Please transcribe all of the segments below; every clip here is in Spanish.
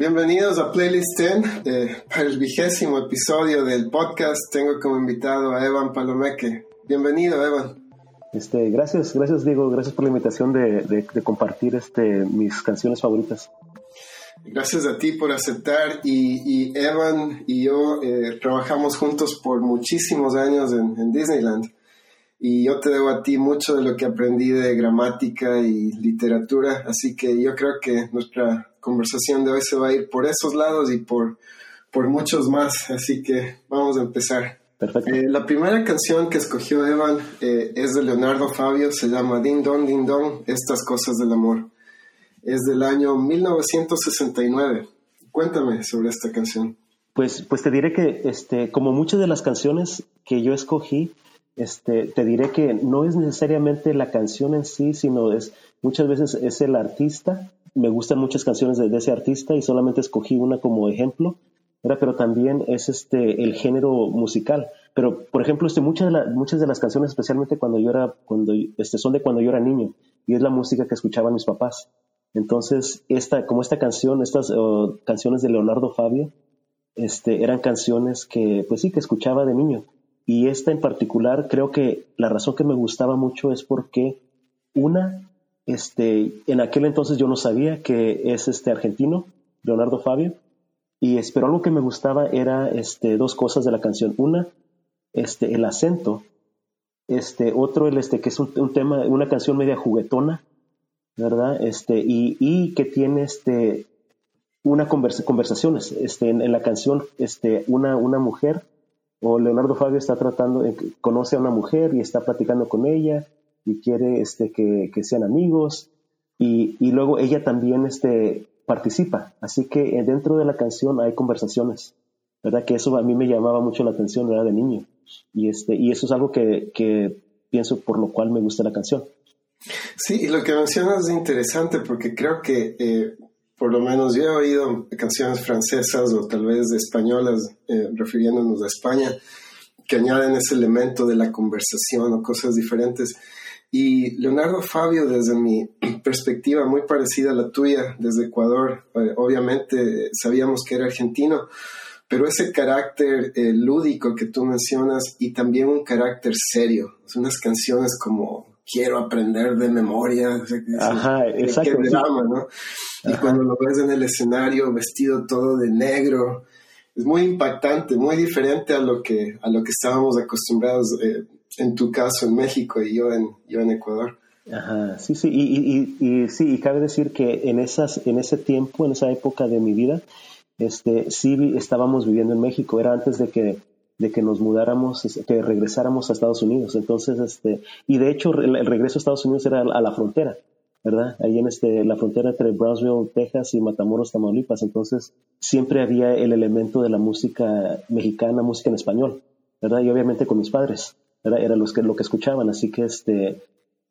Bienvenidos a Playlist 10 eh, para el vigésimo episodio del podcast. Tengo como invitado a Evan Palomeque. Bienvenido, Evan. Este, gracias, gracias Diego, gracias por la invitación de, compartir este, mis canciones favoritas. Gracias a ti por aceptar y, Evan y yo eh, trabajamos juntos por muchísimos años en, Disneyland y yo te debo a ti mucho de lo que aprendí de gramática y literatura, así que yo creo que nuestra conversación de hoy se va a ir por esos lados y por, por muchos más, así que vamos a empezar. Perfecto. Eh, la primera canción que escogió Evan eh, es de Leonardo Fabio, se llama Ding Dong Ding Dong, Estas Cosas del Amor. Es del año 1969. Cuéntame sobre esta canción. Pues, pues te diré que, este, como muchas de las canciones que yo escogí, este, te diré que no es necesariamente la canción en sí, sino es muchas veces es el artista me gustan muchas canciones de, ese artista y solamente escogí una como ejemplo, pero también es este el género musical. Pero, por ejemplo, este, muchas, de muchas de las canciones, especialmente cuando yo era, cuando, este, son de cuando yo era niño, y es la música que escuchaban mis papás. Entonces, esta, como esta canción, estas canciones de Leonardo Fabio, este, eran canciones que, pues sí, que escuchaba de niño. Y esta en particular, creo que la razón que me gustaba mucho es porque, una, este, en aquel entonces yo no sabía que es este argentino, Leonardo Fabio, y pero algo que me gustaba era este, dos cosas de la canción. Una, este, el acento, este, otro, el, este, que es un, tema, una canción media juguetona, ¿verdad? Este, y, y que tiene este, una conversa, conversaciones. Este, en, la canción, este, una, una mujer, o Leonardo Fabio está tratando, conoce a una mujer y está platicando con ella, y quiere este, que, sean amigos y, luego ella también este, participa. Así que eh, dentro de la canción hay conversaciones, ¿verdad? Que eso a mí me llamaba mucho la atención, ¿verdad? De niño. Y, este, y eso es algo que, pienso por lo cual me gusta la canción. Sí, y lo que mencionas es interesante porque creo que eh, por lo menos yo he oído canciones francesas o tal vez españolas eh, refiriéndonos a España que añaden ese elemento de la conversación o cosas diferentes. Y Leonardo Fabio, desde mi perspectiva muy parecida a la tuya, desde Ecuador, eh, obviamente sabíamos que era argentino, pero ese carácter eh, lúdico que tú mencionas y también un carácter serio, son unas canciones como quiero aprender de memoria, Ajá, exacto, drama, ¿no? Y cuando lo ves en el escenario vestido todo de negro, es muy impactante, muy diferente a lo que, a lo que estábamos acostumbrados. Eh, en tu caso en México y yo en, yo en Ecuador. Ajá, sí, sí, y, y, sí, y cabe decir que en, esas, en ese tiempo, en esa época de mi vida, este, sí estábamos viviendo en México, era antes de que, de que nos mudáramos, que regresáramos a Estados Unidos, entonces, este, y de hecho el, regreso a Estados Unidos era a la frontera, ¿verdad? Ahí en este, la frontera entre Brownsville, Texas y Matamoros, Tamaulipas, entonces siempre había el elemento de la música mexicana, música en español, ¿verdad? Y obviamente con mis padres era, los que, lo que escuchaban, así que este,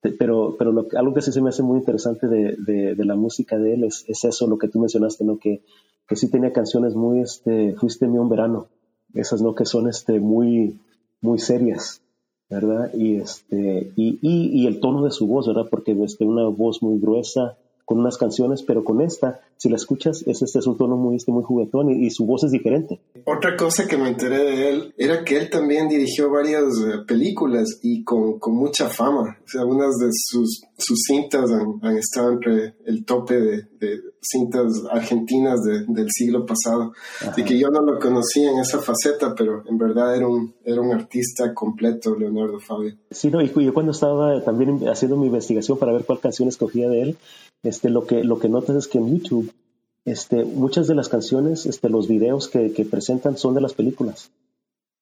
pero, pero algo que sí se me hace muy interesante de, de, la música de él es, es, eso, lo que tú mencionaste, ¿no? Que, que sí tenía canciones muy, este, Fuiste mío un verano, esas, ¿no? Que son, este, muy, muy serias, ¿verdad? Y este, y, y, y el tono de su voz, ¿verdad? Porque, este, una voz muy gruesa, con unas canciones, pero con esta, si la escuchas, es, este es un tono muy, este, muy juguetón y, su voz es diferente. Otra cosa que me enteré de él era que él también dirigió varias eh, películas y con, con, mucha fama. O sea, algunas de sus, sus cintas han, han, estado entre el tope de, de cintas argentinas del siglo pasado. Así que yo no lo conocí en esa faceta, pero en verdad era un, era un artista completo, Leonardo Fabio. Sí, no, y yo cuando estaba también haciendo mi investigación para ver cuál canción escogía de él, este, lo, que, lo que notas es que en YouTube este, muchas de las canciones, este, los videos que, que presentan son de las películas.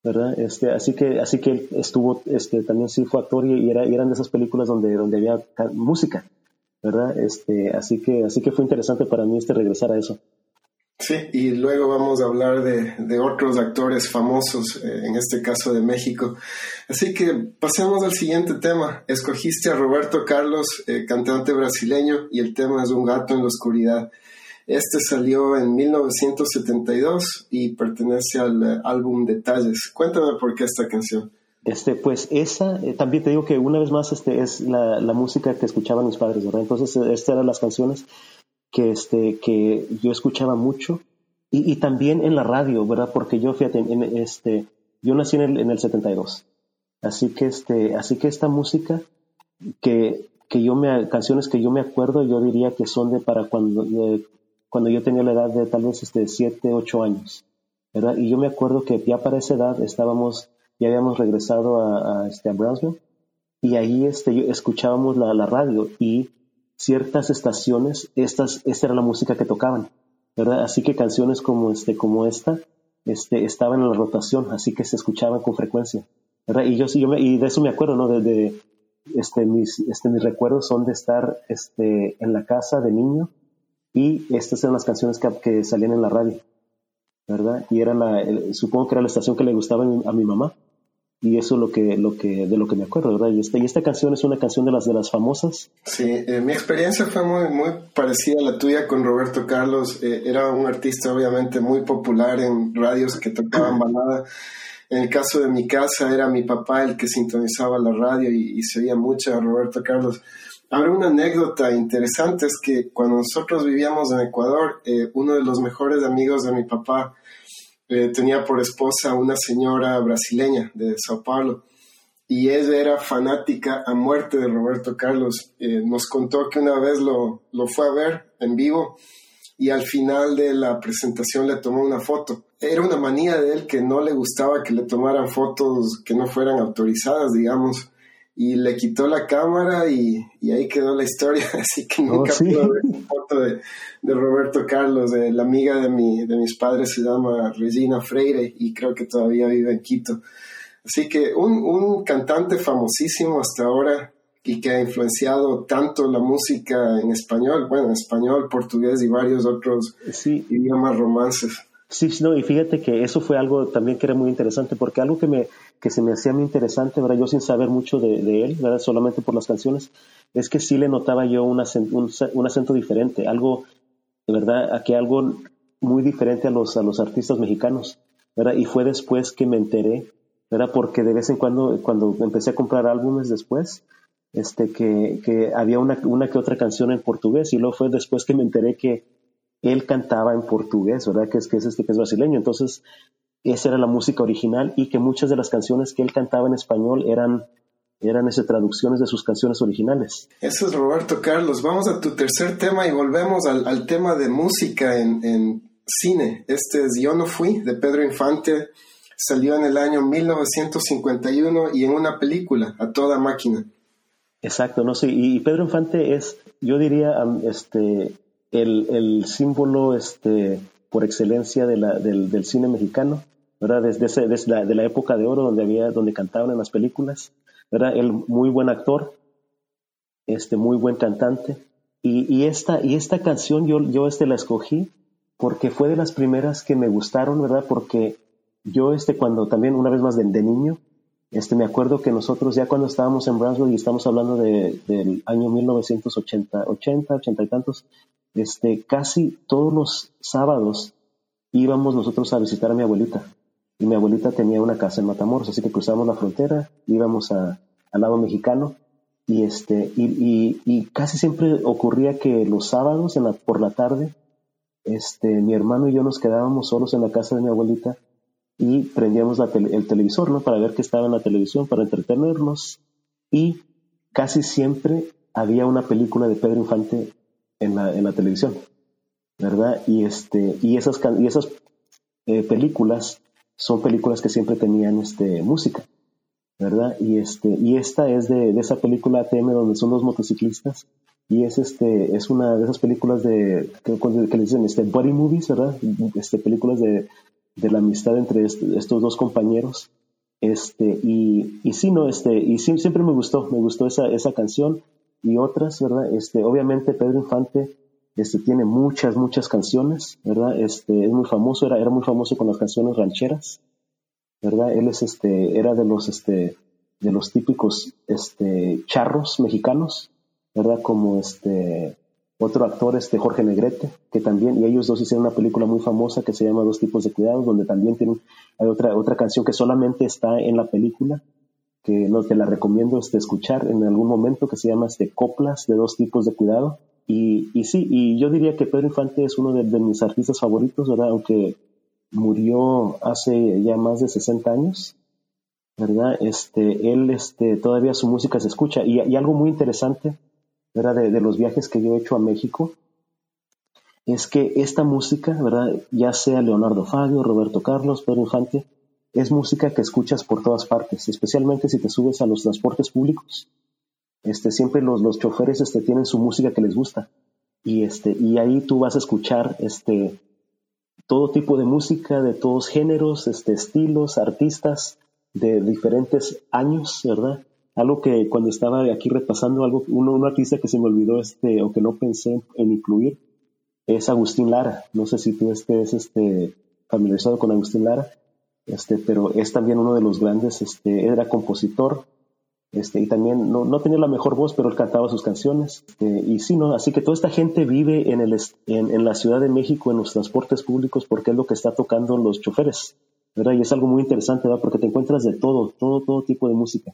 ¿Verdad? Este, así que, así que estuvo, este, también sí fue actor y, era, eran de esas películas donde, donde había música, ¿verdad? Este, así que, así que fue interesante para mí este regresar a eso. Sí, y luego vamos a hablar de, de otros actores famosos, eh, en este caso de México. Así que pasemos al siguiente tema. Escogiste a Roberto Carlos, eh, cantante brasileño, y el tema es Un gato en la oscuridad. Este salió en 1972 y pertenece al eh, álbum Detalles. Cuéntame por qué esta canción. Este, pues esa, también te digo que una vez más este, es la, música que escuchaban mis padres, ¿verdad? Entonces, estas eran las canciones que, este, que yo escuchaba mucho y, y también en la radio, ¿verdad? Porque yo, fíjate, en, este, yo nací en el, en el 72. Así que, este, así que esta música que, que yo me, canciones que yo me acuerdo, yo diría que son de para cuando, cuando yo tenía la edad de tal vez este, 7, 8 años. Y yo me acuerdo que ya para esa edad estábamos, ya habíamos regresado a, a, este, a Brownsville y ahí este, escuchábamos la, radio y ciertas estaciones, estas, esta era la música que tocaban, ¿verdad? Así que canciones como, este, como esta este, estaban en la rotación, así que se escuchaban con frecuencia, ¿verdad? Y yo, yo y de eso me acuerdo, ¿no? De, este, mis, este, mis recuerdos son de estar este, en la casa de niño y estas eran las canciones que, que salían en la radio, ¿verdad? Y era la, supongo que era la estación que le gustaba a mi mamá y eso es lo que, lo que, de lo que me acuerdo, ¿verdad? Y esta, y esta canción es una canción de las, de las famosas. Sí, eh, mi experiencia fue muy, muy parecida a la tuya con Roberto Carlos. Eh, era un artista obviamente muy popular en radios que tocaban balada. En el caso de mi casa era mi papá el que sintonizaba la radio y, y se oía mucho a Roberto Carlos. Ahora una anécdota interesante es que cuando nosotros vivíamos en Ecuador, eh, uno de los mejores amigos de mi papá eh, tenía por esposa una señora brasileña de Sao Paulo y ella era fanática a muerte de Roberto Carlos. Eh, nos contó que una vez lo, lo fue a ver en vivo y al final de la presentación le tomó una foto. Era una manía de él que no le gustaba que le tomaran fotos que no fueran autorizadas, digamos y le quitó la cámara y, y, ahí quedó la historia, así que nunca oh, pude ver una foto de, de, Roberto Carlos, de la amiga de, mi, de mis padres se llama Regina Freire y creo que todavía vive en Quito. Así que un, un cantante famosísimo hasta ahora y que ha influenciado tanto la música en español, bueno, español, portugués y varios otros sí. idiomas romances. Sí, no, y fíjate que eso fue algo también que era muy interesante, porque algo que, me, que se me hacía muy interesante, ¿verdad? yo sin saber mucho de, él, ¿verdad? solamente por las canciones, es que sí le notaba yo un acento, un acento diferente, algo, de verdad, aquí algo muy diferente a los, a los artistas mexicanos, ¿verdad? y fue después que me enteré, ¿verdad? porque de vez en cuando, cuando empecé a comprar álbumes después, este, que, que había una, una que otra canción en portugués, y luego fue después que me enteré que él cantaba en portugués, ¿verdad? Que es, que es este que es brasileño. Entonces, esa era la música original y que muchas de las canciones que él cantaba en español eran, eran esas traducciones de sus canciones originales. Eso es Roberto Carlos. Vamos a tu tercer tema y volvemos al, al tema de música en, en, cine. Este es Yo no fui, de Pedro Infante. Salió en el año 1951 y en una película, a toda máquina. Exacto, no sé. Y Pedro Infante es, yo diría, este, el, el símbolo este, por excelencia de la, del, del, cine mexicano, ¿verdad? Desde, ese, desde la, de la época de oro donde, había, donde cantaban en las películas, ¿verdad? El muy buen actor, este, muy buen cantante. Y, y, esta, y esta canción yo, yo este, la escogí porque fue de las primeras que me gustaron, ¿verdad? Porque yo este, cuando también una vez más de, de niño, este, me acuerdo que nosotros ya cuando estábamos en Brownsville y estamos hablando de, del año 1980, 80, 80 y tantos, este, casi todos los sábados íbamos nosotros a visitar a mi abuelita. Y mi abuelita tenía una casa en Matamoros, así que cruzábamos la frontera, íbamos a, al lado mexicano y, este, y, y, y, casi siempre ocurría que los sábados por la tarde, este, mi hermano y yo nos quedábamos solos en la casa de mi abuelita y prendíamos el televisor, ¿no? Para ver qué estaba en la televisión, para entretenernos. Y casi siempre había una película de Pedro Infante en la, en la televisión, ¿verdad? Y, este, y esas, y esas eh, películas son películas que siempre tenían este, música, ¿verdad? Y, este, y esta es de, de esa película ATM donde son dos motociclistas y es este es una de esas películas de que, que le dicen este body movies verdad este películas de, de la amistad entre estos dos compañeros este y, y sí no este y sí, siempre me gustó me gustó esa esa canción y otras, ¿verdad? Este, obviamente Pedro Infante este, tiene muchas, muchas canciones, ¿verdad? Este, es muy famoso, era, era muy famoso con las canciones rancheras, ¿verdad? Él es, este, era de los, este, de los típicos, este, charros mexicanos, ¿verdad? Como este, otro actor, este, Jorge Negrete, que también, y ellos dos hicieron una película muy famosa que se llama Dos tipos de cuidados, donde también tienen, hay otra, otra canción que solamente está en la película, que no te la recomiendo este, escuchar en algún momento, que se llama este, Coplas de dos tipos de cuidado. Y, y sí, y yo diría que Pedro Infante es uno de, mis artistas favoritos, ¿verdad? Aunque murió hace ya más de 60 años, ¿verdad? Este, él, este, todavía su música se escucha. Y algo muy interesante, de, los viajes que yo he hecho a México, es que esta música, ¿verdad? Ya sea Leonardo Fabio, Roberto Carlos, Pedro Infante, es música que escuchas por todas partes, especialmente si te subes a los transportes públicos. Este, siempre los, los choferes este, tienen su música que les gusta. Y, este, y ahí tú vas a escuchar este, todo tipo de música, de todos géneros, este, estilos, artistas, de diferentes años, ¿verdad? Algo que cuando estaba aquí repasando, algo, uno, un artista que se me olvidó este, o que no pensé en incluir, es Agustín Lara. No sé si tú estés este, familiarizado con Agustín Lara este, pero es también uno de los grandes, este, era compositor, este, y también no, no tenía la mejor voz, pero él cantaba sus canciones. Este, y sí, ¿no? Así que toda esta gente vive en, el, en, en, la Ciudad de México, en los transportes públicos, porque es lo que está tocando los choferes, ¿verdad? Y es algo muy interesante, ¿verdad? Porque te encuentras de todo, todo, todo tipo de música.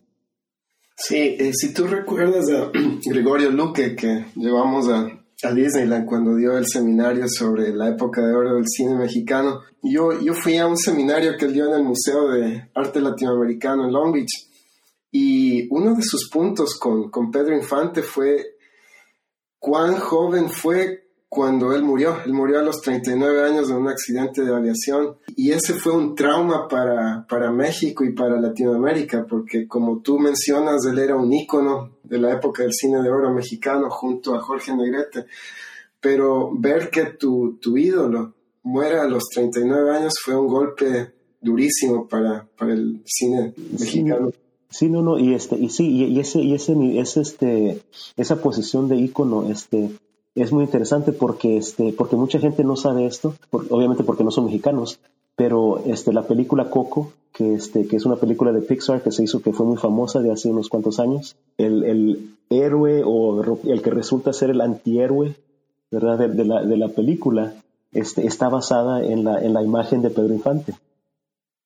Sí, eh, si tú recuerdas a Gregorio Luque, que llevamos a, a Disneyland cuando dio el seminario sobre la época de oro del cine mexicano. Yo, yo fui a un seminario que él dio en el Museo de Arte Latinoamericano en Long Beach y uno de sus puntos con, con Pedro Infante fue cuán joven fue cuando él murió. Él murió a los 39 años de un accidente de aviación y ese fue un trauma para, para México y para Latinoamérica porque como tú mencionas, él era un ícono de la época del cine de oro mexicano junto a Jorge Negrete. Pero ver que tu, tu ídolo muera a los 39 años fue un golpe durísimo para, para el cine mexicano. Sí, no, no, y este, y sí, y, ese, y ese, ese, este, esa posición de ícono, este, es muy interesante porque, este, porque mucha gente no sabe esto, obviamente porque no son mexicanos, pero este, la película Coco, que, este, que es una película de Pixar que se hizo, que fue muy famosa de hace unos cuantos años, el, el héroe o el que resulta ser el antihéroe ¿verdad? De, la, de la película este, está basada en la, en la imagen de Pedro Infante.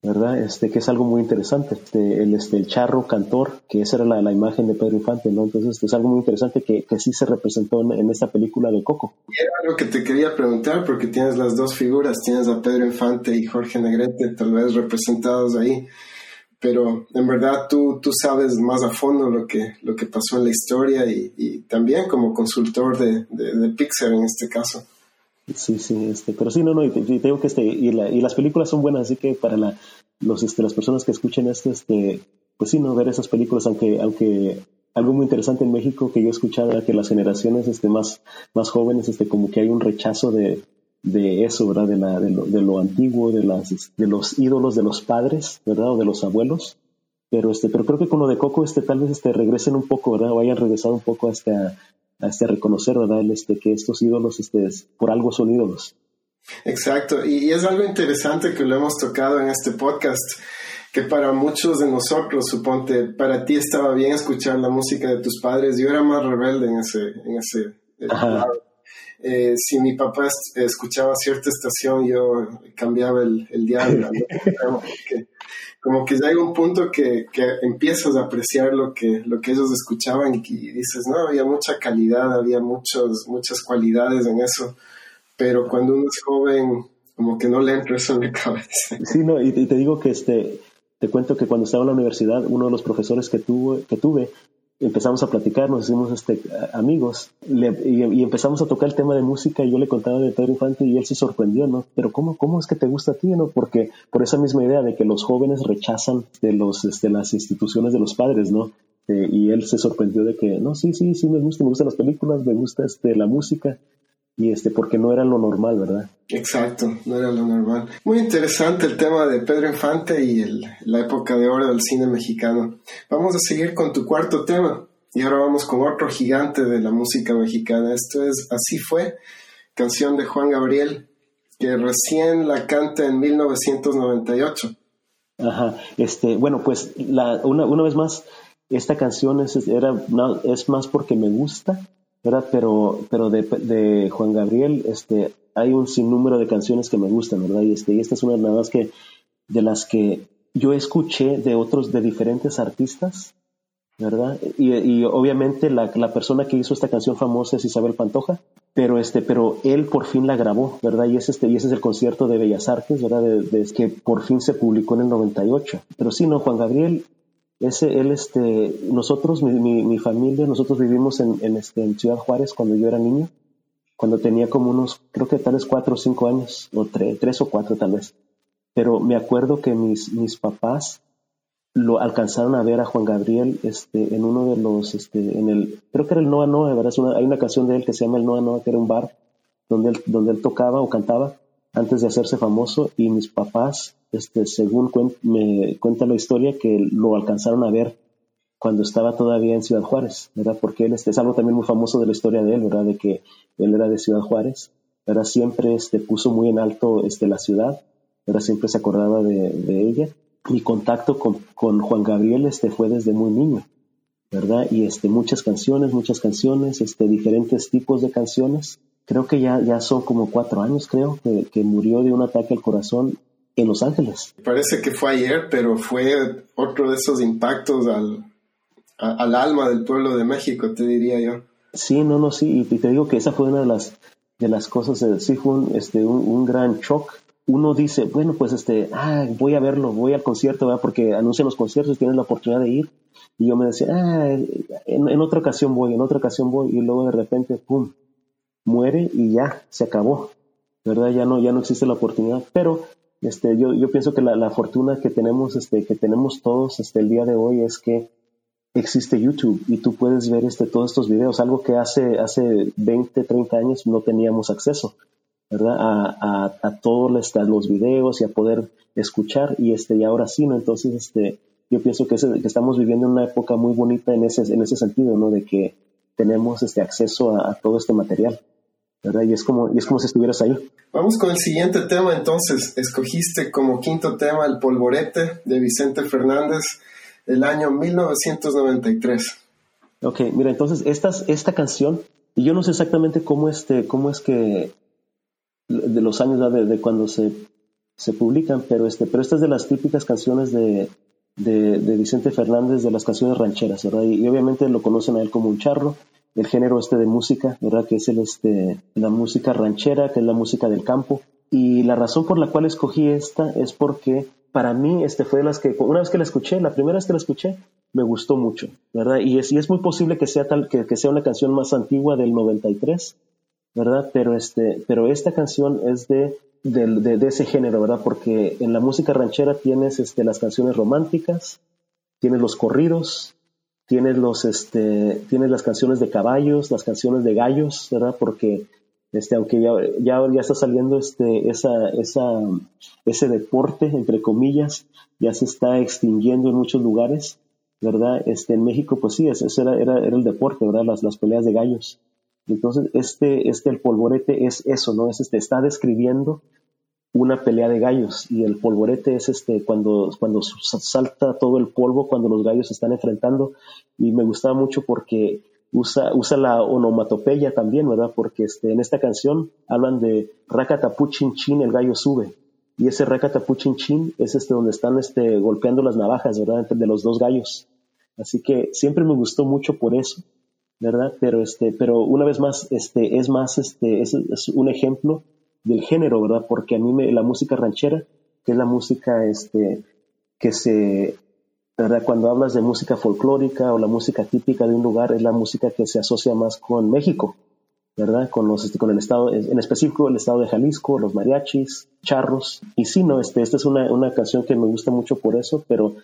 ¿Verdad? Este, que es algo muy interesante. Este, el, este, charro cantor, que esa era la, imagen de Pedro Infante, ¿no? Entonces es algo muy interesante que, que sí se representó en, esta película de Coco. Y era algo que te quería preguntar, porque tienes las dos figuras, tienes a Pedro Infante y Jorge Negrete, tal vez representados ahí, pero en verdad tú, tú sabes más a fondo lo que, lo que pasó en la historia y, también como consultor de, de Pixar en este caso. Sí, sí, este, pero sí, no, no, y, tengo que este, y, la, y las películas son buenas, así que para la, los, este, las personas que escuchen esto, este, pues sí, no ver esas películas, aunque, aunque algo muy interesante en México que yo he escuchado era que las generaciones este, más, más jóvenes, este, como que hay un rechazo de, de eso, ¿verdad? De, la, de, lo, de lo antiguo, de, las, de los ídolos de los padres, ¿verdad? O de los abuelos. Pero, este, pero creo que con lo de Coco, este, tal vez este, regresen un poco, ¿verdad? O hayan regresado un poco hasta, este, reconocer, ¿verdad? este, que estos ídolos este, por algo son ídolos. Exacto, y, es algo interesante que lo hemos tocado en este podcast, que para muchos de nosotros, suponte, para ti estaba bien escuchar la música de tus padres, yo era más rebelde en ese, en ese lado. Eh, si mi papá escuchaba cierta estación, yo cambiaba el, el. como que ya hay un punto que, que, empiezas a apreciar lo que, lo que ellos escuchaban y, dices, no, había mucha calidad, había muchos, muchas cualidades en eso, pero cuando uno es joven, como que no le entra eso en la cabeza. Sí, no, y, te digo que este, te cuento que cuando estaba en la universidad, uno de los profesores que, tuve, que tuve empezamos a platicar, nos hicimos este, amigos y, empezamos a tocar el tema de música y yo le contaba de Pedro Infante y él se sorprendió, ¿no? Pero ¿cómo, cómo es que te gusta a ti, no? Porque por esa misma idea de que los jóvenes rechazan de los, este, las instituciones de los padres, ¿no? Eh, y él se sorprendió de que, no, sí, sí, sí, me gusta, me gustan las películas, me gusta este, la música y este porque no era lo normal, ¿verdad? Exacto, no era lo normal. Muy interesante el tema de Pedro Infante y el, la época de oro del cine mexicano. Vamos a seguir con tu cuarto tema y ahora vamos con otro gigante de la música mexicana. Esto es Así fue, canción de Juan Gabriel, que recién la canta en 1998. Ajá, este, bueno, pues la, una, una vez más, esta canción es, era, es más porque me gusta pero, pero de, de, Juan Gabriel, este, hay un sinnúmero de canciones que me gustan, ¿verdad? Y, este, y esta es una de las que, de las que yo escuché de otros, de diferentes artistas, ¿verdad? Y, obviamente la, persona que hizo esta canción famosa es Isabel Pantoja, pero este, pero él por fin la grabó, ¿verdad? Y es este, y ese es el concierto de Bellas Artes, ¿verdad? De, que por fin se publicó en el 98. Pero sí, no, Juan Gabriel, ese, él, este, nosotros, mi, mi, familia, nosotros vivimos en, en, este, en Ciudad Juárez cuando yo era niño, cuando tenía como unos, creo que tal vez cuatro o cinco años, o tres, tres o cuatro tal vez. Pero me acuerdo que mis, mis papás lo alcanzaron a ver a Juan Gabriel este, en uno de los, este, en el, creo que era el Noa Noa, ¿verdad? hay una canción de él que se llama el Noa Noa, que era un bar donde él, donde él tocaba o cantaba antes de hacerse famoso y mis papás, este, según me cuenta la historia, que lo alcanzaron a ver cuando estaba todavía en Ciudad Juárez, ¿verdad? Porque él este, es algo también muy famoso de la historia de él, ¿verdad? De que él era de Ciudad Juárez, ¿verdad? Siempre este, puso muy en alto este, la ciudad, ¿verdad? Siempre se acordaba de, ella mi contacto con, con, Juan Gabriel este, fue desde muy niño, ¿verdad? Y este, muchas canciones, muchas canciones, este, diferentes tipos de canciones. Creo que ya, ya son como cuatro años, creo, que, que murió de un ataque al corazón en Los Ángeles. Parece que fue ayer, pero fue otro de esos impactos al, al alma del pueblo de México, te diría yo. Sí, no, no, sí, y te digo que esa fue una de las, de las cosas, eh, sí fue un, este, un, un gran shock uno dice, bueno, pues este, ah, voy a verlo, voy al concierto, ¿verdad? porque anuncian los conciertos, tienes la oportunidad de ir. Y yo me decía, ah, en, otra ocasión voy, en otra ocasión voy, y luego de repente, pum, muere y ya, se acabó, ¿verdad? Ya no, ya no existe la oportunidad. Pero este, yo, yo pienso que la, la fortuna que tenemos, este, que tenemos todos este, el día de hoy es que existe YouTube y tú puedes ver este, todos estos videos, algo que hace, hace 20, 30 años no teníamos acceso. ¿verdad? A, a, todos los videos y a poder escuchar y este y ahora sí, ¿no? Entonces, este, yo pienso que, que estamos viviendo una época muy bonita en ese, en ese sentido, ¿no? De que tenemos este acceso a, todo este material, ¿verdad? Y es como, y es como si estuvieras ahí. Vamos con el siguiente tema, entonces. Escogiste como quinto tema el polvorete de Vicente Fernández del año 1993. Ok, mira, entonces esta, esta canción, y yo no sé exactamente cómo, este, cómo es que de los años de, cuando se, se, publican, pero, este, pero estas de las típicas canciones de, de, Vicente Fernández, de las canciones rancheras, ¿verdad? Y, obviamente lo conocen a él como un charro, el género este de música, ¿verdad? Que es el, este, la música ranchera, que es la música del campo. Y la razón por la cual escogí esta es porque para mí este fue de las que, una vez que la escuché, la primera vez que la escuché, me gustó mucho, ¿verdad? Y es, y es muy posible que sea, tal, que, que sea una canción más antigua del 93, ¿verdad? Pero, este, pero esta canción es de, de, ese género, ¿verdad? Porque en la música ranchera tienes este, las canciones románticas, tienes los corridos, tienes, los, este, tienes las canciones de caballos, las canciones de gallos, ¿verdad? Porque este, aunque ya, ya, ya está saliendo este, esa, esa, ese deporte, entre comillas, ya se está extinguiendo en muchos lugares, ¿verdad? Este, en México, pues sí, ese era, era, era el deporte, ¿verdad? Las, las peleas de gallos. Entonces, este, este, el polvorete es eso, ¿no? Es este, está describiendo una pelea de gallos y el polvorete es este cuando, cuando salta todo el polvo cuando los gallos se están enfrentando y me gustaba mucho porque usa, usa la onomatopeya también, ¿verdad? Porque este, en esta canción hablan de Rakatapuchin chin, el gallo sube. Y ese Rakatapuchin chin es este donde están este, golpeando las navajas, ¿verdad? De los dos gallos. Así que siempre me gustó mucho por eso. ¿verdad? Pero este, pero una vez más, este, es más, este, es, un ejemplo del género, ¿verdad? Porque a mí me, la música ranchera, que es la música, este, que se, ¿verdad? Cuando hablas de música folclórica o la música típica de un lugar, es la música que se asocia más con México, ¿verdad? Con los, este, con el estado, en específico el estado de Jalisco, los mariachis, charros. Y sí, no, este, esta es una, una canción que me gusta mucho por eso, pero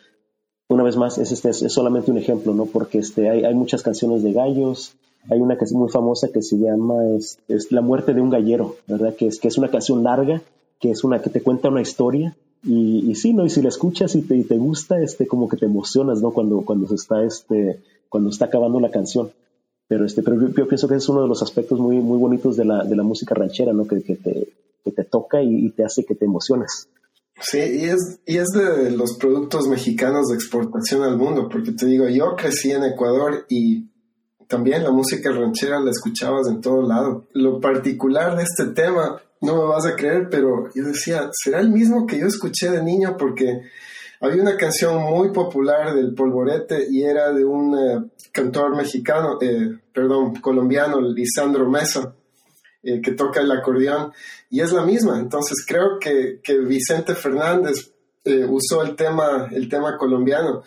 una vez más, es, este, es solamente un ejemplo, ¿no? Porque este, hay, hay, muchas canciones de gallos, hay una que es muy famosa que se llama es, La muerte de un gallero, ¿verdad? Que es, que es una canción larga, que es una que te cuenta una historia. Y, y sí, ¿no? Y si la escuchas y te, te, gusta, este, como que te emocionas, ¿no? Cuando, cuando se está, este, cuando está acabando la canción. Pero, este, pero yo, pienso que es uno de los aspectos muy, muy bonitos de la, de la música ranchera, ¿no? Que, que, te, te toca y, y te hace que te emociones. Sí, y es, y es de los productos mexicanos de exportación al mundo, porque te digo, yo crecí en Ecuador y también la música ranchera la escuchabas en todo lado. Lo particular de este tema, no me vas a creer, pero yo decía, ¿será el mismo que yo escuché de niño? Porque había una canción muy popular del Polvorete y era de un eh, cantor mexicano, eh, perdón, colombiano, Lisandro Mesa, eh, que toca el acordeón, y es la misma. Entonces creo que, que Vicente Fernández usó el tema, el tema colombiano.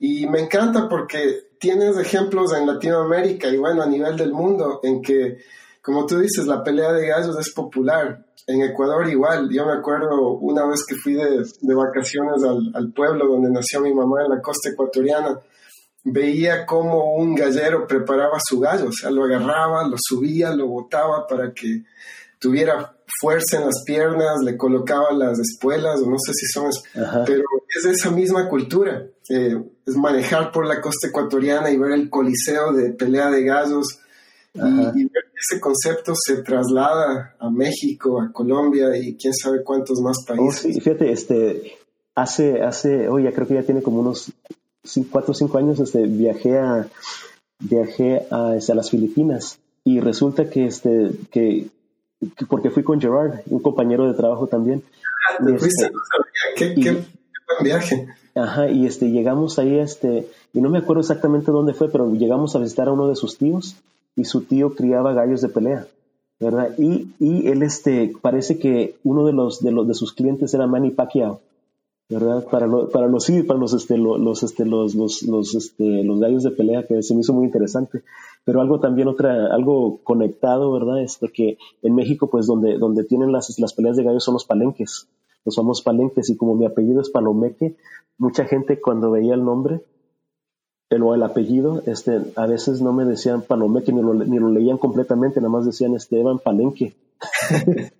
Y me encanta porque tienes ejemplos en Latinoamérica y bueno, a nivel del mundo, en que, como tú dices, la pelea de gallos es popular. En Ecuador igual, yo me acuerdo una vez que fui de, vacaciones al, al, pueblo donde nació mi mamá en la costa ecuatoriana, veía cómo un gallero preparaba su gallo, o sea, lo agarraba, lo subía, lo botaba para que tuviera fuerza en las piernas, le colocaba las espuelas, o no sé si son, pero es esa misma cultura, eh, es manejar por la costa ecuatoriana y ver el coliseo de pelea de gallos y, ver que ese concepto se traslada a México, a Colombia y quién sabe cuántos más oh, países. sí, fíjate, este, hace, hace, oye, creo que ya tiene como unos cuatro o cinco años, este, viajé a, viajé a, este, a las Filipinas y resulta que, este, que porque fui con Gerard, un compañero de trabajo también. Ah, este, ¿Qué, qué, buen viaje. Ajá, y este, llegamos ahí, este, y no me acuerdo exactamente dónde fue, pero llegamos a visitar a uno de sus tíos y su tío criaba gallos de pelea, ¿verdad? Y, y él, este, parece que uno de los, de los, de sus clientes era Manny Pacquiao. ¿Verdad? Para, para los sí, para los este, los, este, los, los, los, este, los gallos de pelea, que se me hizo muy interesante. Pero algo también, otra, algo conectado, ¿verdad? Es que en México, pues donde, donde tienen las, las peleas de gallos son los palenques, los famosos palenques, y como mi apellido es Palomeque, mucha gente cuando veía el nombre, el, o el apellido, este, a veces no me decían Palomeque ni lo, ni lo leían completamente, nada más decían Esteban Palenque.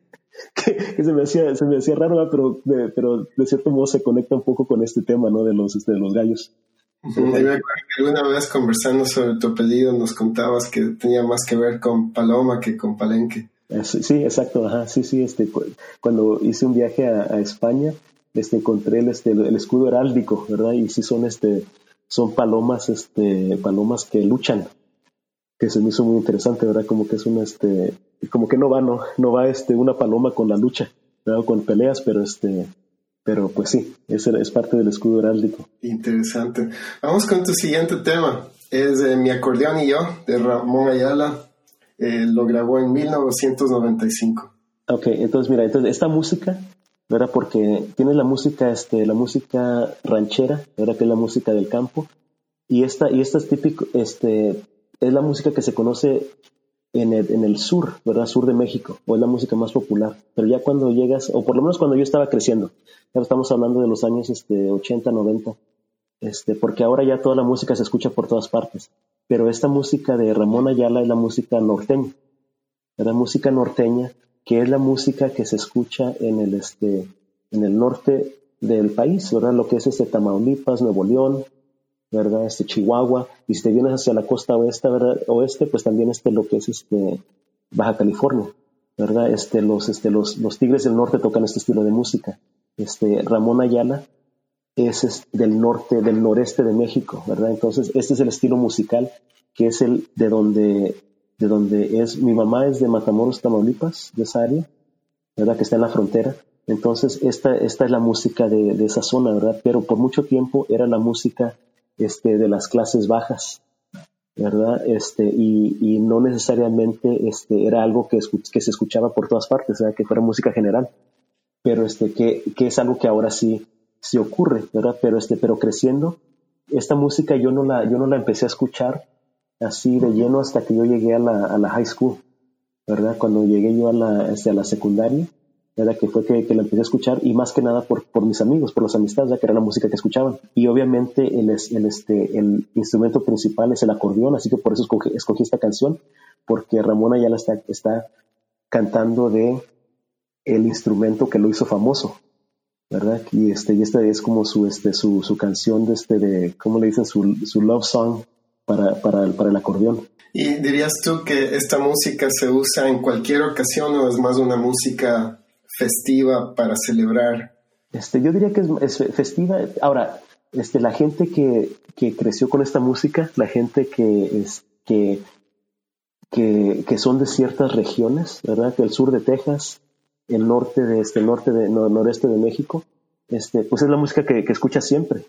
que, se, me hacía, se me hacía raro, pero de, pero de cierto modo se conecta un poco con este tema, ¿no? De los, este, de los gallos. me acuerdo que alguna vez conversando sobre tu apellido nos contabas que tenía más que ver con Paloma que con Palenque. Eh, sí, exacto, ajá, sí, sí, este, cuando hice un viaje a, España, este, encontré el, este, el escudo heráldico, ¿verdad? Y sí son, este, son palomas, este, palomas que luchan, que se me hizo muy interesante, ¿verdad? Como que es una, este, como que no va, no, no va este, una paloma con la lucha, con peleas, pero este, pero pues sí, es, es parte del escudo heráldico. Interesante. Vamos con tu siguiente tema. Es Mi acordeón y yo, de Ramón Ayala. Eh, lo grabó en 1995. Ok, entonces mira, entonces esta música, ¿verdad? Porque tiene la música, este, la música ranchera, ¿verdad? Que es la música del campo. Y esta, y esta es típico, este, es la música que se conoce en el, en el sur, ¿verdad? Sur de México, o es la música más popular. Pero ya cuando llegas, o por lo menos cuando yo estaba creciendo, ya estamos hablando de los años este, 80, 90, este, porque ahora ya toda la música se escucha por todas partes. Pero esta música de Ramón Ayala es la música norteña, la música norteña, que es la música que se escucha en el, este, en el norte del país, ¿verdad? Lo que es este Tamaulipas, Nuevo León, ¿verdad? Este Chihuahua, y si te vienes hacia la costa oeste, ¿verdad? Oeste, pues también este lo que es este Baja California, ¿verdad? Este, los, este, los, los Tigres del Norte tocan este estilo de música. Este, Ramón Ayala es, del norte, del noreste de México, ¿verdad? Entonces, este es el estilo musical que es el de donde, de donde es, mi mamá es de Matamoros, Tamaulipas, de esa área, ¿verdad? Que está en la frontera. Entonces, esta, esta es la música de, de esa zona, ¿verdad? Pero por mucho tiempo era la música este, de las clases bajas, ¿verdad? Este, y, no necesariamente este, era algo que, que se escuchaba por todas partes, que fuera música general, pero este, que, que es algo que ahora sí, sí ocurre, ¿verdad? Pero, este, pero creciendo, esta música yo no, la, yo no la empecé a escuchar así de lleno hasta que yo llegué a la, a la high school, ¿verdad? Cuando llegué yo a la, este, a la secundaria, que fue que, que, la empecé a escuchar y más que nada por, por mis amigos, por las amistades, ya que era la música que escuchaban. Y obviamente el, el, este, el instrumento principal es el acordeón, así que por eso escogí, escogí esta canción, porque Ramona ya la está, está cantando de el instrumento que lo hizo famoso, ¿verdad? Y este, y esta es como su, este, su, su canción de este, de, ¿cómo le dicen? Su, su love song para, para, para el acordeón. ¿Y dirías tú que esta música se usa en cualquier ocasión o es más una música festiva para celebrar? Este, yo diría que es, festiva. Ahora, este, la gente que, que, creció con esta música, la gente que, es, que, que, son de ciertas regiones, ¿verdad? Que el sur de Texas, el norte de este norte de noreste de México, este, pues es la música que, que escuchas siempre,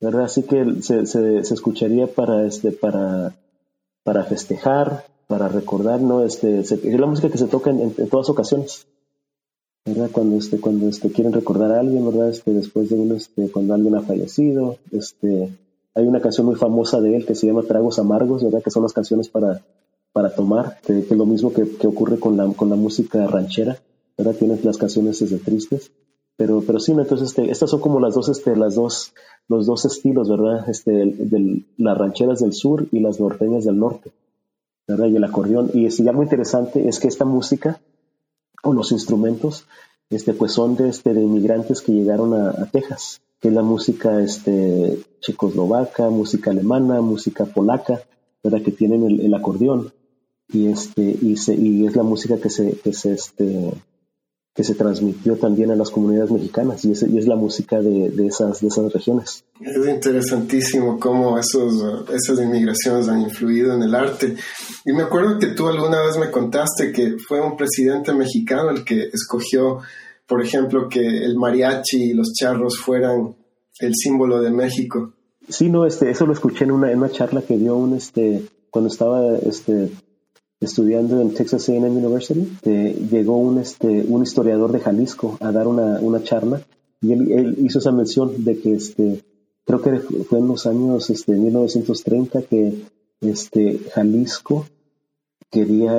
¿verdad? Así que se, se, escucharía para, este, para, para festejar, para recordar, ¿no? Este, es la música que se toca en, en, todas ocasiones, ¿verdad? Cuando, este, cuando este, quieren recordar a alguien, ¿verdad? Este, después de uno, este, cuando alguien ha fallecido, este, hay una canción muy famosa de él que se llama Tragos Amargos, ¿verdad? Que son las canciones para, para tomar, que, es lo mismo que, que, ocurre con la, con la música ranchera, ¿verdad? Tienes las canciones desde tristes, pero, pero sí, entonces este, estas son como las dos, este, las dos, los dos estilos, ¿verdad? Este, del, las rancheras del sur y las norteñas del norte, ¿verdad? Y el acordeón. Y sí, algo interesante es que esta música o los instrumentos, este, pues son de, este, de inmigrantes que llegaron a, Texas, que es la música este, checoslovaca, música alemana, música polaca, ¿verdad? Que tienen el, el acordeón y este y, se, y es la música que se que se este que se transmitió también a las comunidades mexicanas y es, y es la música de, de, esas de esas regiones. Es interesantísimo cómo esos esas inmigraciones han influido en el arte. Y me acuerdo que tú alguna vez me contaste que fue un presidente mexicano el que escogió por ejemplo que el mariachi y los charros fueran el símbolo de México. Sí no este eso lo escuché en una en una charla que dio un este cuando estaba este estudiando en Texas A&M University, llegó un, este, un historiador de Jalisco a dar una, una charla y él, hizo esa mención de que este, creo que fue en los años este, 1930 que este, Jalisco quería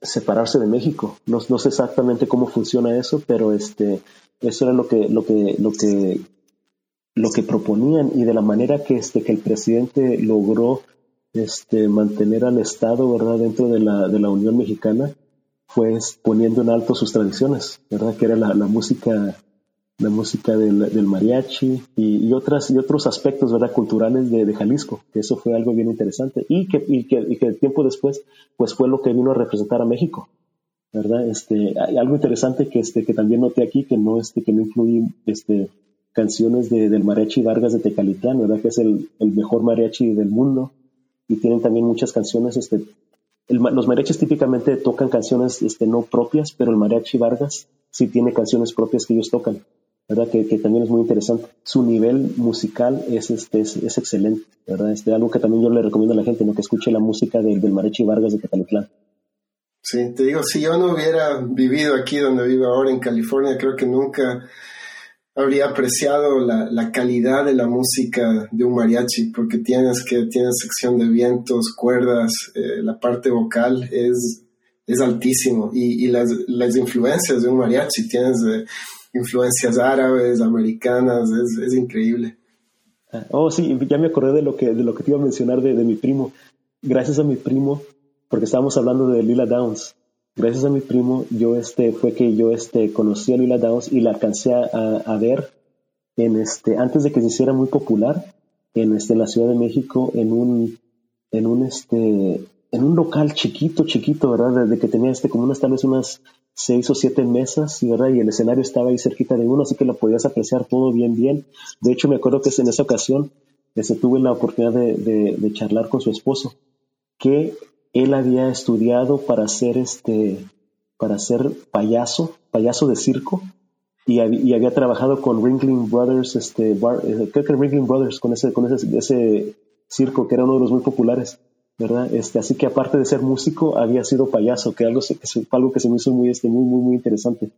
separarse de México. No, no, sé exactamente cómo funciona eso, pero este, eso era lo que, lo que, lo que, lo que proponían y de la manera que, este, que el presidente logró este, mantener al Estado, ¿verdad?, dentro de la, de la Unión Mexicana, fue poniendo en alto sus tradiciones, ¿verdad?, que era la, música, la música del, del mariachi y, otras, y otros aspectos, ¿verdad?, culturales de, Jalisco, que eso fue algo bien interesante y que, y que, y que tiempo después, pues fue lo que vino a representar a México, ¿verdad? Este, algo interesante que, este, que también noté aquí, que no, este, que no incluye, este, canciones de, del mariachi Vargas de Tecalitlán, ¿verdad? Que es el mejor mariachi del mundo y tienen también muchas canciones. Este, los mariachis típicamente tocan canciones este, no propias, pero el mariachi Vargas sí tiene canciones propias que ellos tocan, ¿verdad? Que, también es muy interesante. Su nivel musical es, este, es, excelente, ¿verdad? Este, algo que también yo le recomiendo a la gente, ¿no? que escuche la música del, del mariachi Vargas de Catalitlán. Sí, te digo, si yo no hubiera vivido aquí donde vivo ahora en California, creo que nunca habría apreciado la, calidad de la música de un mariachi, porque tienes que tienes sección de vientos, cuerdas, eh, la parte vocal es, es altísimo y, las, las, influencias de un mariachi, tienes eh, influencias árabes, americanas, es, increíble. Ah, oh, sí, ya me acordé de lo que, de lo que te iba a mencionar de mi primo. Gracias a mi primo, porque estábamos hablando de Lila Downs gracias a mi primo, yo este, fue que yo este, conocí a Lila Downs y la alcancé a, ver en este, antes de que se hiciera muy popular en, este, la Ciudad de México, en un, en un, este, en un local chiquito, chiquito, ¿verdad? Desde que tenía este, como unas, tal vez unas seis o siete mesas. Y el escenario estaba ahí cerquita de uno, así que lo podías apreciar todo bien, bien. De hecho, me acuerdo que en esa ocasión este, tuve la oportunidad de, de, de charlar con su esposo, que él había estudiado para ser este, para ser payaso, payaso de circo, y, había trabajado con Ringling Brothers, este, eh, creo que Ringling Brothers, con ese, con ese, ese circo que era uno de los muy populares, ¿verdad? Este, así que aparte de ser músico, había sido payaso, que algo, que algo que se me hizo muy, este, muy, muy, muy interesante.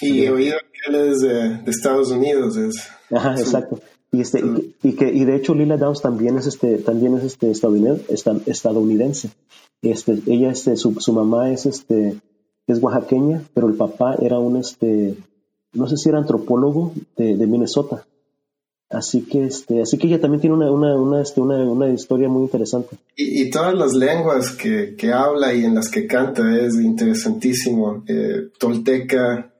Y he oído que él es de, Estados Unidos. Es, Ajá, exacto. Y, este, y, que, y de hecho Lila Downs también es, este, también es este, estadounidense. Este, ella, este, su, mamá es, este, es oaxaqueña, pero el papá era un, este, no sé si era antropólogo de, Minnesota. Así que, este, así que ella también tiene una, una, una, este, una, historia muy interesante. Y, y, todas las lenguas que, que habla y en las que canta es interesantísimo. Eh, tolteca,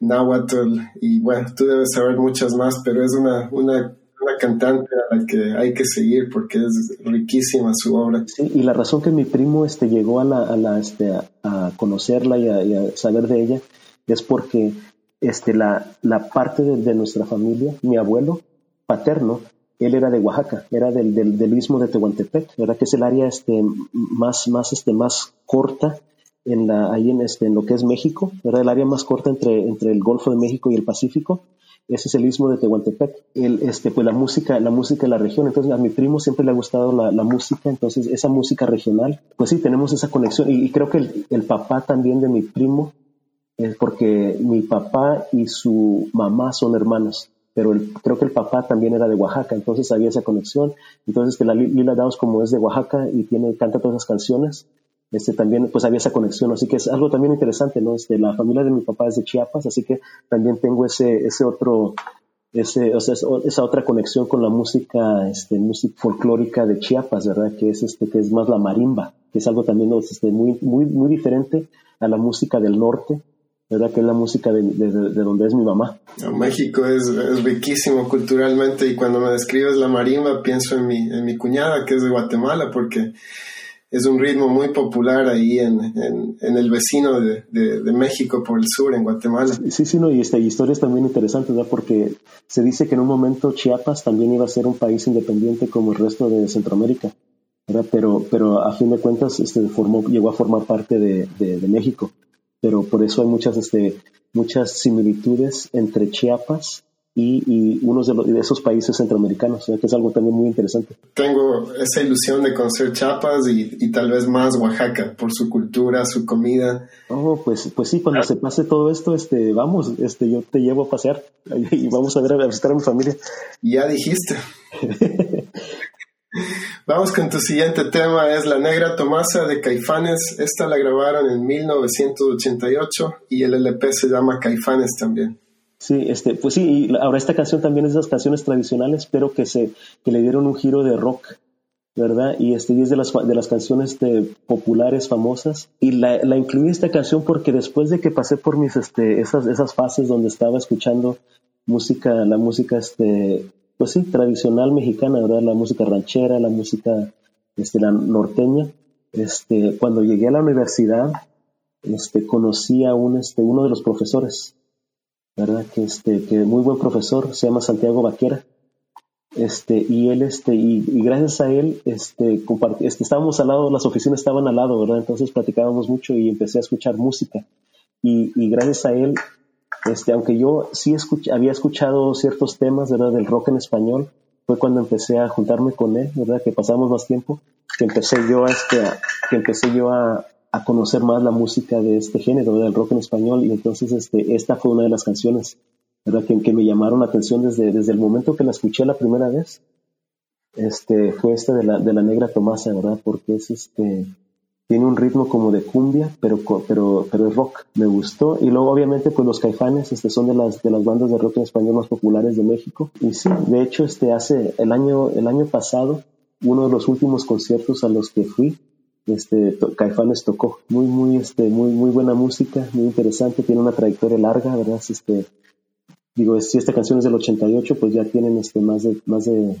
náhuatl, y bueno, tú debes saber muchas más, pero es una, una una cantante a la que hay que seguir porque es riquísima su obra. Sí, y la razón que mi primo este, llegó a, la, a, este, a, conocerla y, a, saber de ella es porque este, la, la parte de, nuestra familia, mi abuelo paterno, él era de Oaxaca, era del, del, del de Tehuantepec, ¿verdad? Que es el área este, más, más, este, más corta en la, ahí en, este, en lo que es México, ¿verdad? El área más corta entre, entre el Golfo de México y el Pacífico. Ese es el istmo de Tehuantepec. El, este, pues la música, la música de la región. Entonces a mi primo siempre le ha gustado la, la música, entonces esa música regional, pues sí, tenemos esa conexión. Y, creo que el, papá también de mi primo, es porque mi papá y su mamá son hermanos pero creo que el papá también era de Oaxaca, entonces había esa conexión. Entonces que la Lila Downs como es de Oaxaca y tiene canta todas esas canciones, este también pues había esa conexión, así que es algo también interesante, ¿no? Este, la familia de mi papá es de Chiapas, así que también tengo ese ese otro ese, o sea, esa otra conexión con la música, este, música folclórica de Chiapas, ¿verdad? Que es este, que es más la marimba, que es algo también este, muy, muy, muy diferente a la música del norte, ¿verdad? Que es la música de, donde es mi mamá. México es, riquísimo culturalmente y cuando me describes la marimba pienso en mi, en mi cuñada que es de Guatemala porque es un ritmo muy popular ahí en, en, el vecino de, de, México por el sur, en Guatemala. Sí, sí, no, y esta historia es también interesante, ¿verdad? Porque se dice que en un momento Chiapas también iba a ser un país independiente como el resto de Centroamérica, ¿verdad? Pero, pero a fin de cuentas este, formó, llegó a formar parte de, de México pero por eso hay muchas, este, muchas similitudes entre Chiapas y, y unos de, los, de, esos países centroamericanos, que es algo también muy interesante. Tengo esa ilusión de conocer Chiapas y, y, tal vez más Oaxaca por su cultura, su comida. Oh, pues, pues sí, cuando se pase todo esto, este, vamos, este, yo te llevo a pasear y vamos a ver a visitar a mi familia. Ya dijiste. Vamos con tu siguiente tema, es La Negra Tomasa de Caifanes. Esta la grabaron en 1988 y el LP se llama Caifanes también. Sí, este, pues sí, ahora esta canción también es de esas canciones tradicionales, pero que se, que le dieron un giro de rock, ¿verdad? Y este es de las, de las canciones de, populares famosas. Y la, la, incluí esta canción porque después de que pasé por mis, este, esas, esas fases donde estaba escuchando música, la música, este, pues sí, tradicional mexicana, ¿verdad? La música ranchera, la música este, la norteña. Este, cuando llegué a la universidad, este, conocí a un, este, uno de los profesores, ¿verdad? Que, este, que muy buen profesor, se llama Santiago Vaquera. Este, y él, este, y, gracias a él, este, este, estábamos al lado, las oficinas estaban al lado, ¿verdad? Entonces platicábamos mucho y empecé a escuchar música. Y, y gracias a él este, aunque yo sí había escuchado ciertos temas ¿verdad? del rock en español, fue cuando empecé a juntarme con él, ¿verdad? que pasamos más tiempo, que empecé yo a, este, que empecé yo a, a, conocer más la música de este género, del rock en español, y entonces este, esta fue una de las canciones ¿verdad? Que, me llamaron la atención desde, desde el momento que la escuché la primera vez. Este, fue esta de la, de la negra Tomasa, ¿verdad? Porque es este, tiene un ritmo como de cumbia, pero, pero, pero es rock. Me gustó. Y luego, obviamente, pues los caifanes este, son de las, de las bandas de rock en español más populares de México. Y sí, de hecho, este, hace el año, el año pasado, uno de los últimos conciertos a los que fui, este, Caifanes tocó. Muy, muy, este, muy, muy buena música, muy interesante. Tiene una trayectoria larga, ¿verdad? Este, digo, si esta canción es del 88, pues ya tienen este, más de, más de,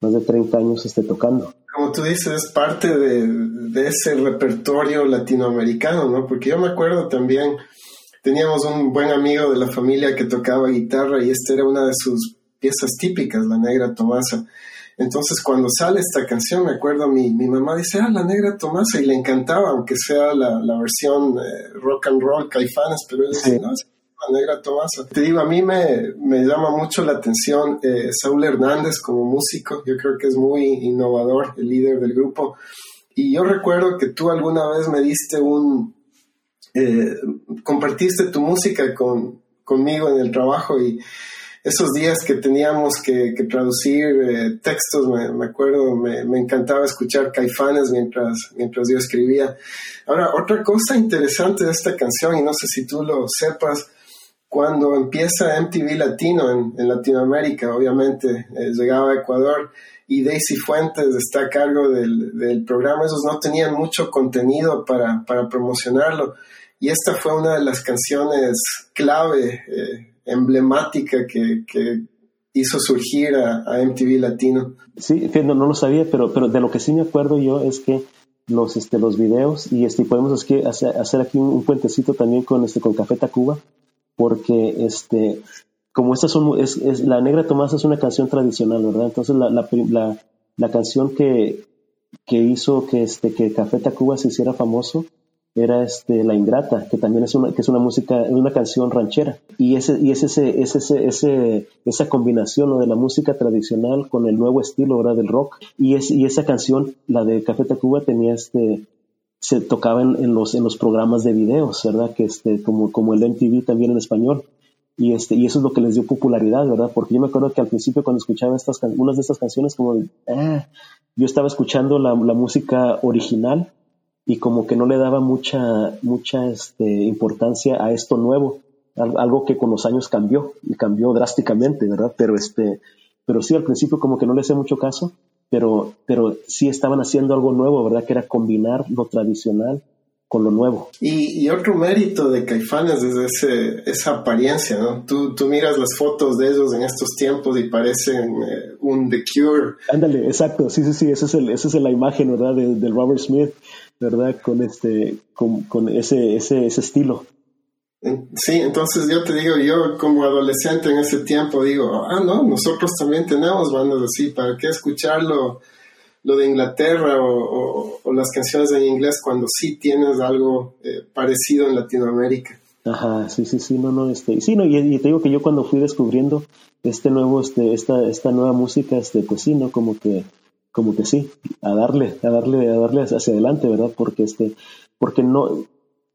más de 30 años este, tocando como tú dices, es parte de, de, ese repertorio latinoamericano, ¿no? Porque yo me acuerdo también, teníamos un buen amigo de la familia que tocaba guitarra y esta era una de sus piezas típicas, La Negra Tomasa. Entonces, cuando sale esta canción, me acuerdo, mi, mi mamá dice, ah, La Negra Tomasa, y le encantaba, aunque sea la, la versión eh, rock and roll, caifanes, pero él dice, no, Negra Tomasa. Te digo, a mí me, me llama mucho la atención eh, Saúl Hernández como músico. Yo creo que es muy innovador, el líder del grupo. Y yo recuerdo que tú alguna vez me diste un... Eh, compartiste tu música con, conmigo en el trabajo y esos días que teníamos que, traducir eh, textos, me, acuerdo, me, encantaba escuchar caifanes mientras, mientras yo escribía. Ahora, otra cosa interesante de esta canción, y no sé si tú lo sepas, cuando empieza MTV Latino en, Latinoamérica, obviamente, eh, llegaba a Ecuador y Daisy Fuentes está a cargo del, programa, esos no tenían mucho contenido para, promocionarlo. Y esta fue una de las canciones clave, eh, emblemática que, hizo surgir a, MTV Latino. Sí, no, no lo sabía, pero, pero de lo que sí me acuerdo yo es que los, este, los videos, y este, podemos hacer, aquí un, puentecito también con, este, con Café Tacuba, porque este, como esta son, es, es, La Negra Tomasa es una canción tradicional, ¿verdad? Entonces la, la, la, la canción que, que hizo que, este, que Café Tacuba se hiciera famoso era este La Ingrata, que también es una, que es una música, una canción ranchera. Y ese, y es ese, ese, ese, esa combinación de la música tradicional con el nuevo estilo ¿verdad? del rock. Y, es, y esa canción, la de Café Tacuba, tenía este, se tocaba en, los, en los programas de videos, ¿verdad? Que este, como, como el MTV también en español. Y, este, y eso es lo que les dio popularidad, ¿verdad? Porque yo me acuerdo que al principio cuando escuchaba estas, unas de estas canciones, como, ah, yo estaba escuchando la, la música original y como que no le daba mucha, mucha este, importancia a esto nuevo, algo que con los años cambió y cambió drásticamente, ¿verdad? Pero este, pero sí al principio como que no le hacía mucho caso, pero, pero sí estaban haciendo algo nuevo, ¿verdad? Que era combinar lo tradicional con lo nuevo. Y, otro mérito de Caifanes es ese, esa apariencia, ¿no? Tú, tú, miras las fotos de ellos en estos tiempos y parecen eh, un The Cure. Ándale, exacto, sí, sí, sí, esa es, el, esa es la imagen, ¿verdad? De, Robert Smith, ¿verdad? Con, este, con, con ese, ese, ese estilo. Sí, entonces yo te digo, yo como adolescente en ese tiempo digo, ah, no, nosotros también tenemos bandas así, ¿para qué escucharlo? lo de Inglaterra o, las canciones en inglés cuando sí tienes algo eh, parecido en Latinoamérica. Ajá, sí, sí, sí, no, no, este, sí, no, y, te digo que yo cuando fui descubriendo este nuevo, este, esta, esta nueva música, este, pues sí, no, como que, como que sí, a darle, a darle, a darle hacia adelante, ¿verdad? Porque este, porque no,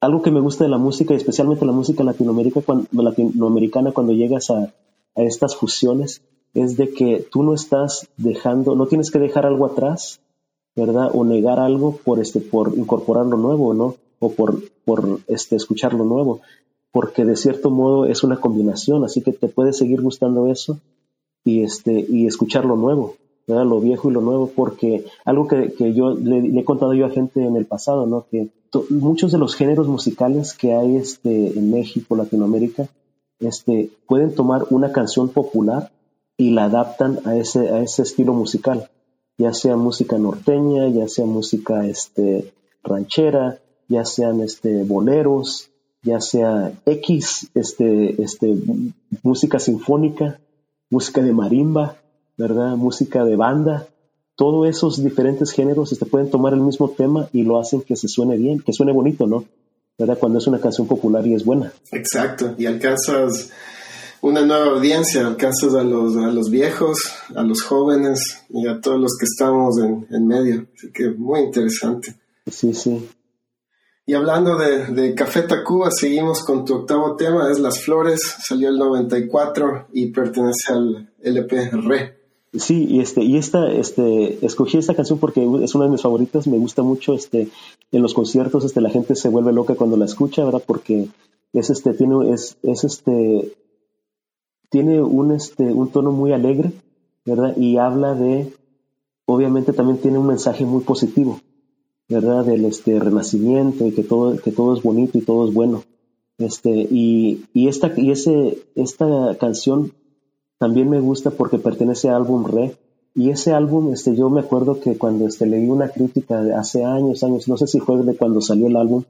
algo que me gusta de la música, y especialmente la música latinoamérica, cuando, latinoamericana, cuando llegas a, a estas fusiones, es de que tú no estás dejando, no tienes que dejar algo atrás, ¿verdad? O negar algo por este, por incorporar lo nuevo, ¿no? O por, por este, escuchar lo nuevo. Porque de cierto modo es una combinación, así que te puede seguir gustando eso y este, y escuchar lo nuevo, Lo viejo y lo nuevo, porque algo que, que yo le, he contado yo a gente en el pasado, ¿no? Que muchos de los géneros musicales que hay este, en México, Latinoamérica, este, pueden tomar una canción popular y la adaptan a ese, a ese estilo musical, ya sea música norteña, ya sea música este, ranchera, ya sean este, boleros, ya sea X, este, este, música sinfónica, música de marimba, ¿verdad? Música de banda. Todos esos diferentes géneros este, pueden tomar el mismo tema y lo hacen que se suene bien, que suene bonito, ¿no? ¿Verdad? Cuando es una canción popular y es buena. Exacto, y alcanzas una nueva audiencia, alcanzas a los, a los viejos, a los jóvenes y a todos los que estamos en, en medio. Así que muy interesante. Sí, sí. Y hablando de, de, Café Tacuba, seguimos con tu octavo tema, es Las Flores, salió el 94 y pertenece al LP Re. Sí, y este, y esta, este, escogí esta canción porque es una de mis favoritas, me gusta mucho, este, en los conciertos, este, la gente se vuelve loca cuando la escucha, ¿verdad? Porque es este, tiene, es, es este, tiene un, este, un tono muy alegre, ¿verdad? Y habla de, obviamente también tiene un mensaje muy positivo, ¿verdad? Del este, renacimiento y que todo, que todo es bonito y todo es bueno. Este, y, y, esta, y ese, esta canción también me gusta porque pertenece al álbum Re. Y ese álbum, este, yo me acuerdo que cuando este, leí una crítica de hace años, años, no sé si fue de cuando salió el álbum,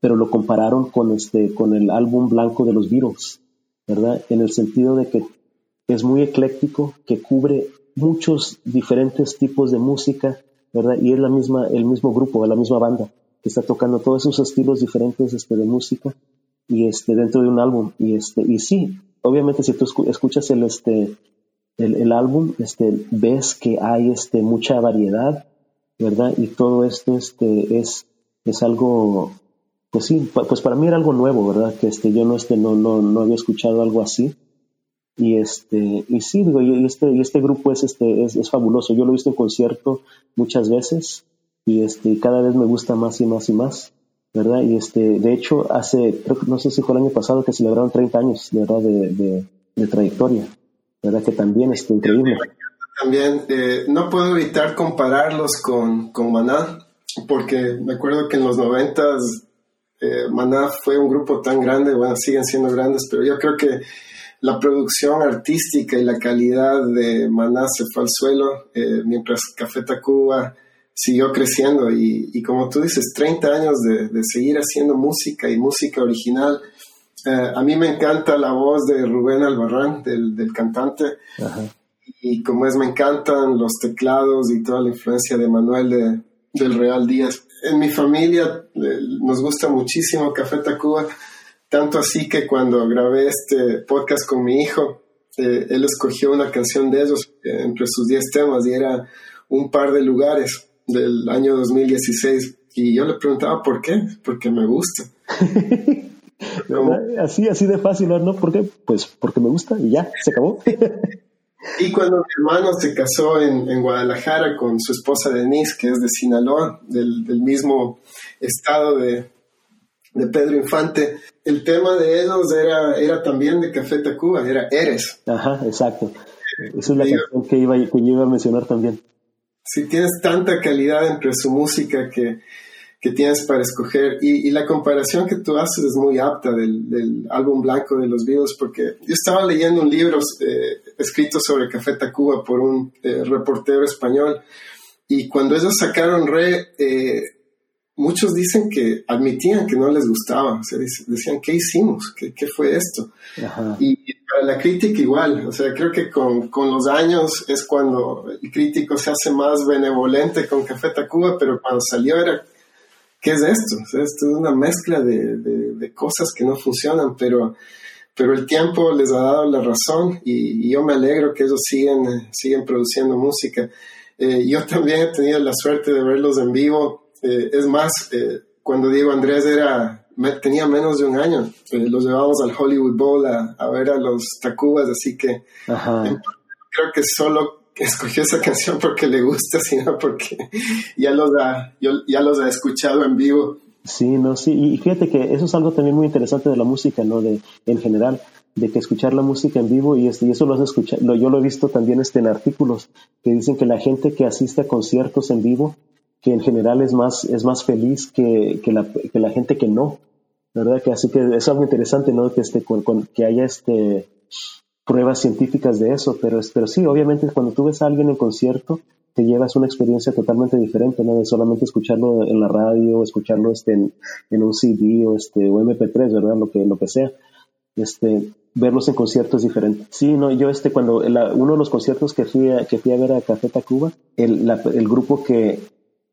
pero lo compararon con, este, con el álbum blanco de los Beatles. ¿verdad? En el sentido de que es muy ecléctico, que cubre muchos diferentes tipos de música, ¿verdad? Y es la misma, el mismo grupo, la misma banda que está tocando todos esos estilos diferentes este, de música y este, dentro de un álbum. Y, este, y sí, obviamente si tú escuchas el, este, el, el álbum, este, ves que hay este, mucha variedad, ¿verdad? Y todo esto este, es, es algo pues sí, pues para mí era algo nuevo, ¿verdad? Que este, yo no, este, no, no, no había escuchado algo así. Y este, y sí, digo, y este, y este grupo es, este, es, es fabuloso. Yo lo he visto en concierto muchas veces y este, cada vez me gusta más y más y más, Y este, de hecho, hace, no sé si fue el año pasado que celebraron 30 años, ¿verdad? De, de, trayectoria, ¿verdad? Que también es increíble. También, eh, no puedo evitar compararlos con, con Maná, porque me acuerdo que en los noventas eh, Maná fue un grupo tan grande, bueno, siguen siendo grandes, pero yo creo que la producción artística y la calidad de Maná se fue al suelo, eh, mientras Café Tacuba siguió creciendo y, como tú dices, 30 años de, seguir haciendo música y música original. Eh, a mí me encanta la voz de Rubén Albarrán, del, cantante, y como es, me encantan los teclados y toda la influencia de Manuel de, del Real Díaz. en mi familia eh, nos gusta muchísimo Café Tacuba, tanto así que cuando grabé este podcast con mi hijo, eh, él escogió una canción de ellos eh, entre sus 10 temas y era un par de lugares del año 2016. Y yo le preguntaba por qué, porque me gusta. así, así de fácil, ¿no? ¿Por qué? Pues porque me gusta y ya, se acabó. y cuando mi hermano se casó en, Guadalajara con su esposa Denise, que es de Sinaloa, del, mismo estado de, de, Pedro Infante, el tema de ellos era, era también de Café Tacuba, era Eres. Ajá, exacto. Esa es la canción que iba, que yo iba a mencionar también. Si tienes tanta calidad entre su música que que tienes para escoger. Y, la comparación que tú haces es muy apta del, álbum blanco de los Beatles, porque yo estaba leyendo un libro eh, escrito sobre Café Tacuba por un eh, reportero español, y cuando ellos sacaron Re, eh, muchos dicen que admitían que no les gustaba, o sea, decían, ¿qué hicimos? ¿Qué, qué fue esto? Y para la crítica igual, o sea, creo que con, con, los años es cuando el crítico se hace más benevolente con Café Tacuba, pero cuando salió era ¿qué es esto? esto es una mezcla de, cosas que no funcionan, pero, pero el tiempo les ha dado la razón y, yo me alegro que ellos siguen, siguen produciendo música. Eh, yo también he tenido la suerte de verlos en vivo. Eh, es más, eh, cuando Diego Andrés era, tenía menos de un año, los llevamos al Hollywood Bowl a, a, ver a los Tacubas, así que creo que solo escogió esa canción porque le gusta, sino porque ya los ha, ya los ha escuchado en vivo. Sí, no, sí, y fíjate que eso es algo también muy interesante de la música, ¿no? De, en general, de que escuchar la música en vivo, y, este, y eso lo has escuchado, yo lo he visto también este, en artículos, que dicen que la gente que asiste a conciertos en vivo, que en general es más, es más feliz que, que, la, que la gente que no, ¿verdad? Que así que es algo interesante, ¿no? Que, este, con, que haya este, pruebas científicas de eso, pero, pero sí, obviamente cuando tú ves a alguien en concierto, te llevas una experiencia totalmente diferente, no de solamente escucharlo en la radio, escucharlo este, en, un CD o, este, o MP3, ¿verdad? Lo que, lo que sea. Este, verlos en conciertos diferentes. Sí, no, yo este, cuando uno de los conciertos que fui a, que fui a ver a Café Tacuba, el, el grupo que,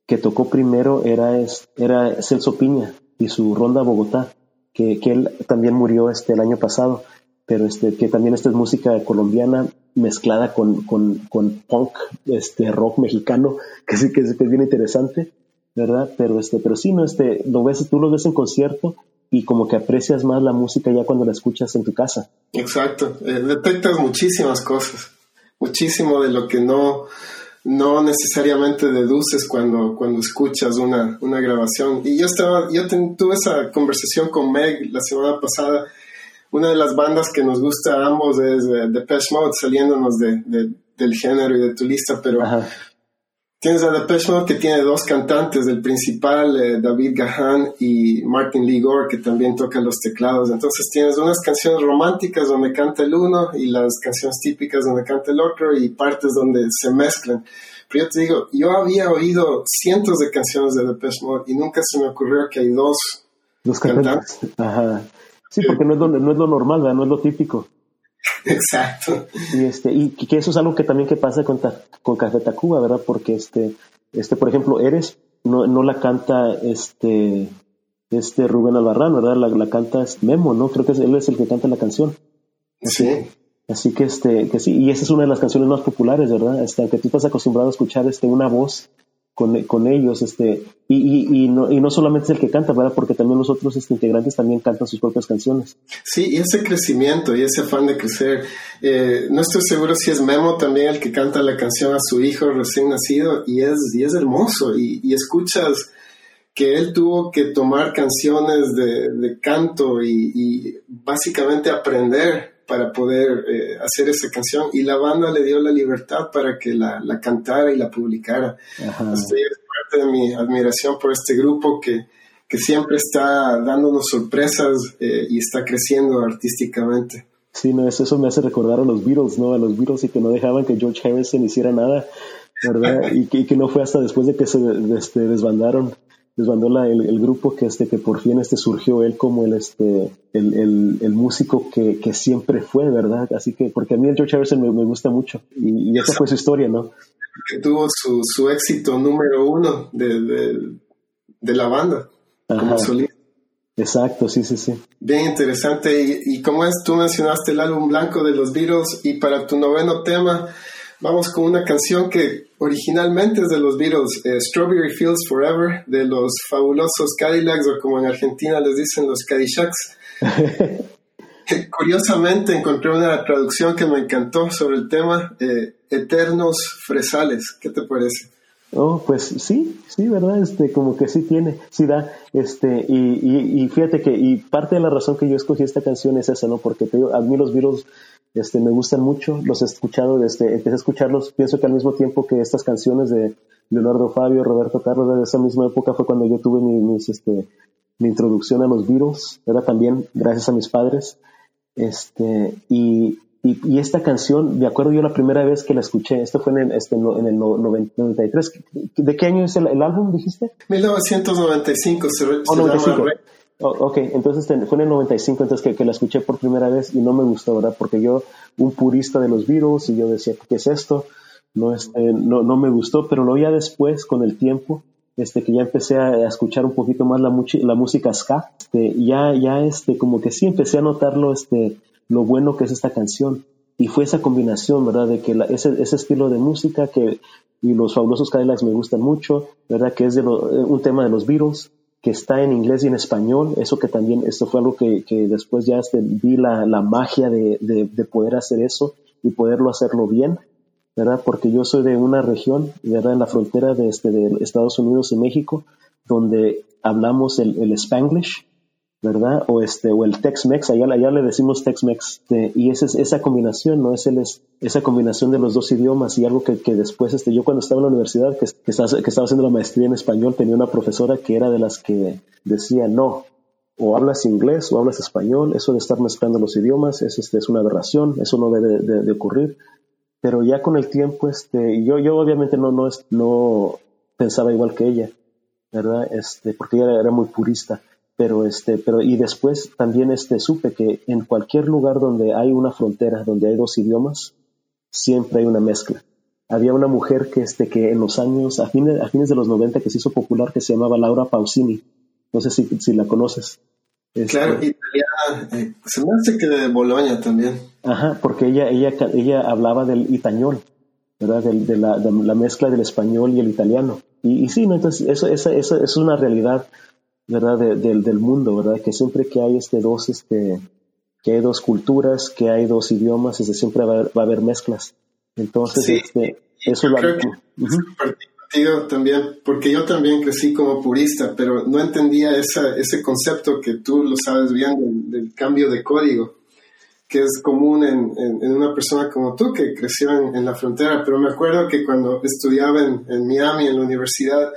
que tocó primero era, era Celso Piña y su Ronda Bogotá, que, que él también murió este, el año pasado pero este, que también esta es música colombiana mezclada con, con, con punk, este, rock mexicano, que sí que es, bien interesante, ¿verdad? Pero este, pero sí, no, este, lo ves, tú lo ves en concierto y como que aprecias más la música ya cuando la escuchas en tu casa. Exacto, eh, detectas muchísimas cosas, muchísimo de lo que no, no necesariamente deduces cuando, cuando escuchas una, una grabación. Y yo estaba, yo tuve esa conversación con Meg la semana pasada una de las bandas que nos gusta a ambos es The Depeche Mode, saliéndonos de, del género y de tu lista, pero tienes a Depeche Mode que tiene dos cantantes, el principal eh, David Gahan y Martin Lee Gore que también tocan los teclados. Entonces tienes unas canciones románticas donde canta el uno y las canciones típicas donde canta el otro y partes donde se mezclan. Pero yo te digo, yo había oído cientos de canciones de Depeche Mode y nunca se me ocurrió que hay dos, dos cantantes. Ajá. Sí, porque no es lo, no es lo normal, ¿verdad? no es lo típico. Exacto. Y, este, y que eso es algo que también que pasa con, con Café Tacuba, ¿verdad? Porque, este, este, por ejemplo, Eres no, no la canta este, este Rubén Albarrán, ¿verdad? La, la canta Memo, ¿no? Creo que él es el que canta la canción. Sí. Así que, este, que sí, y esa es una de las canciones más populares, ¿verdad? Este, aunque tú estás acostumbrado a escuchar este, una voz con, con ellos, este, y, y, y, no, y no solamente es el que canta, ¿verdad? Porque también los otros este, integrantes también cantan sus propias canciones. Sí, y ese crecimiento y ese afán de crecer. Eh, no estoy seguro si es Memo también el que canta la canción a su hijo recién nacido, y es, y es hermoso, y, escuchas que él tuvo que tomar canciones de, de canto y, básicamente aprender para poder eh, hacer esa canción y la banda le dio la libertad para que la, la cantara y la publicara. Estoy parte de mi admiración por este grupo que, que siempre está dándonos sorpresas eh, y está creciendo artísticamente. Sí, no, eso, eso me hace recordar a los Beatles, ¿no? A los Beatles y que no dejaban que George Harrison hiciera nada, ¿verdad? y, que, que no fue hasta después de que se este, desbandaron desbandó la, el, grupo que este que por fin este surgió él como el este el, el, músico que, que, siempre fue verdad así que porque a mí el George Harrison me, me gusta mucho y, esa fue su historia no que tuvo su, su éxito número uno de, de la banda como solista. Exacto, sí, sí, sí. Bien interesante. Y, y como es, tú mencionaste el álbum blanco de los Beatles y para tu noveno tema vamos con una canción que originalmente es de los Beatles, eh, Strawberry Fields Forever, de los fabulosos Cadillacs o como en Argentina les dicen los Cadillacs. Curiosamente encontré una traducción que me encantó sobre el tema, eh, Eternos Fresales. ¿Qué te parece? Oh, pues sí, sí, ¿verdad? Este, como que sí tiene, sí da, este, y, y, fíjate que, y parte de la razón que yo escogí esta canción es esa, ¿no? Porque te, a mí los Beatles, este, me gustan mucho, los he escuchado, desde, empecé a escucharlos, pienso que al mismo tiempo que estas canciones de Leonardo Fabio, Roberto Carlos, de esa misma época fue cuando yo tuve mi, mis, este, mi introducción a los Beatles, era también gracias a mis padres, este, y, y, esta canción, de acuerdo yo la primera vez que la escuché, esto fue en el, este, en el 93. ¿De qué año es el, álbum, dijiste? 1995. Se, oh, 95. Ok, entonces fue en el 95 entonces que, la escuché por primera vez y no me gustó, ¿verdad? Porque yo, un purista de los Beatles, y yo decía, ¿qué es esto? No, este, no, no me gustó, pero lo ya después, con el tiempo, este, que ya empecé a, escuchar un poquito más la, la música ska, este, ya, ya, este, como que sí empecé a notarlo, este, lo bueno que es esta canción. Y fue esa combinación, ¿verdad? De que ese, ese, estilo de música que y los fabulosos Cadillacs me gustan mucho, ¿verdad? Que es de eh, un tema de los Beatles, que está en inglés y en español. Eso que también, esto fue algo que, que después ya este, vi la, la magia de, de, de, poder hacer eso y poderlo hacerlo bien, ¿verdad? Porque yo soy de una región, ¿verdad? En la frontera de, este, de Estados Unidos y México, donde hablamos el, el Spanglish, ¿verdad? O este, o el Tex-Mex, allá, le decimos Tex-Mex, este, y esa, esa combinación, ¿no? Es el, esa combinación de los dos idiomas y algo que, después, este, yo cuando estaba en la universidad, que, estaba, haciendo la maestría en español, tenía una profesora que era de las que decía, no, o hablas inglés o hablas español, eso de estar mezclando los idiomas es, este, es una aberración, eso no debe de, ocurrir, pero ya con el tiempo, este, yo, yo obviamente no, no, no pensaba igual que ella, ¿verdad? Este, porque ella era muy purista pero este pero y después también este supe que en cualquier lugar donde hay una frontera donde hay dos idiomas siempre hay una mezcla. Había una mujer que este que en los años a fines a fines de los 90 que se hizo popular que se llamaba Laura Pausini. No sé si, si la conoces. Este, claro italiana eh, se me hace que de Bolonia también. Ajá porque ella ella ella hablaba del itañol verdad de, la, de la mezcla del español y el italiano. Y, y sí no entonces eso, eso, eso es una realidad ¿verdad? del mundo, ¿verdad? Que siempre que hay este dos, este, que hay dos culturas, que hay dos idiomas, este, siempre va a, haber, mezclas. Entonces, este, eso lo creo que también, porque yo también crecí como purista, pero no entendía esa, ese concepto que tú lo sabes bien del, cambio de código, que es común en, en, una persona como tú que creció en, la frontera. Pero me acuerdo que cuando estudiaba en Miami, en la universidad,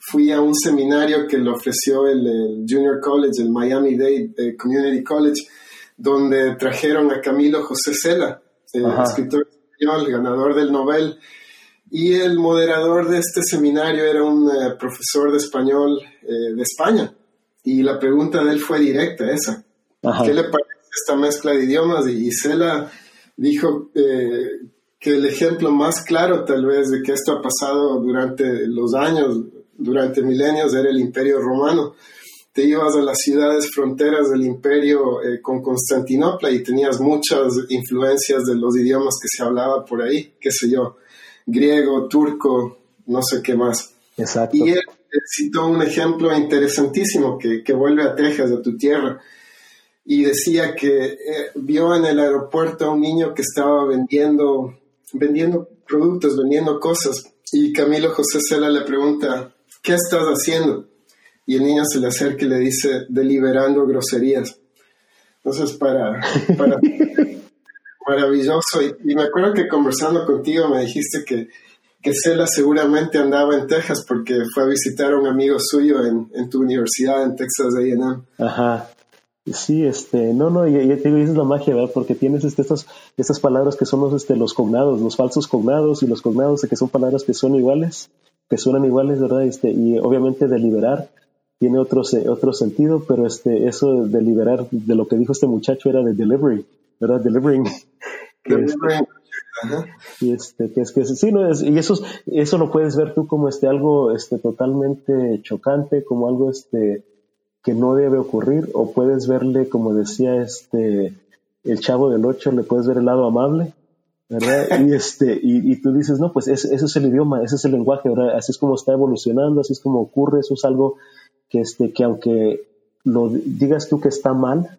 fui a un seminario que le ofreció el, Junior College, el Miami Dade eh, Community College, donde trajeron a Camilo José Cela, el escritor español, ganador del Nobel, y el moderador de este seminario era un eh, profesor de español eh, de España. Y la pregunta de él fue directa, esa. ¿Qué le parece esta mezcla de idiomas? Y, Cela dijo que el ejemplo más claro tal vez de que esto ha pasado durante los años durante milenios era el imperio romano. Te ibas a las ciudades fronteras del imperio eh, con Constantinopla y tenías muchas influencias de los idiomas que se hablaba por ahí, qué sé yo, griego, turco, no sé qué más. Exacto. Y él citó un ejemplo interesantísimo que, que vuelve a Texas, a tu tierra, y decía que eh, vio en el aeropuerto a un niño que estaba vendiendo, vendiendo productos, vendiendo cosas, y Camilo José Cela le pregunta, ¿qué estás haciendo? Y el niño se le acerca y le dice, deliberando groserías. Entonces, para, para maravilloso. Y, me acuerdo que conversando contigo me dijiste que, que Cela seguramente andaba en Texas porque fue a visitar a un amigo suyo en, en tu universidad en Texas A&M. Ajá. Sí, este, no, no, ya, te digo, esa es la magia, ¿verdad? Porque tienes este, estas, estas palabras que son los, este, los cognados, los falsos cognados y los cognados, que son palabras que son iguales que suenan iguales, ¿verdad? Este, y obviamente deliberar tiene otro, otro sentido, pero este, eso de liberar, de lo que dijo este muchacho era de delivery, ¿verdad? Delivering. Delivering Y este, que es que sí, no es, y eso, eso lo puedes ver tú como este algo este totalmente chocante, como algo este que no debe ocurrir, o puedes verle, como decía este el chavo del ocho, le puedes ver el lado amable, ¿verdad? Y este, y, y tú dices, no, pues ese, ese, es el idioma, ese es el lenguaje, ¿verdad? Así es como está evolucionando, así es como ocurre, eso es algo que este, que aunque lo digas tú que está mal,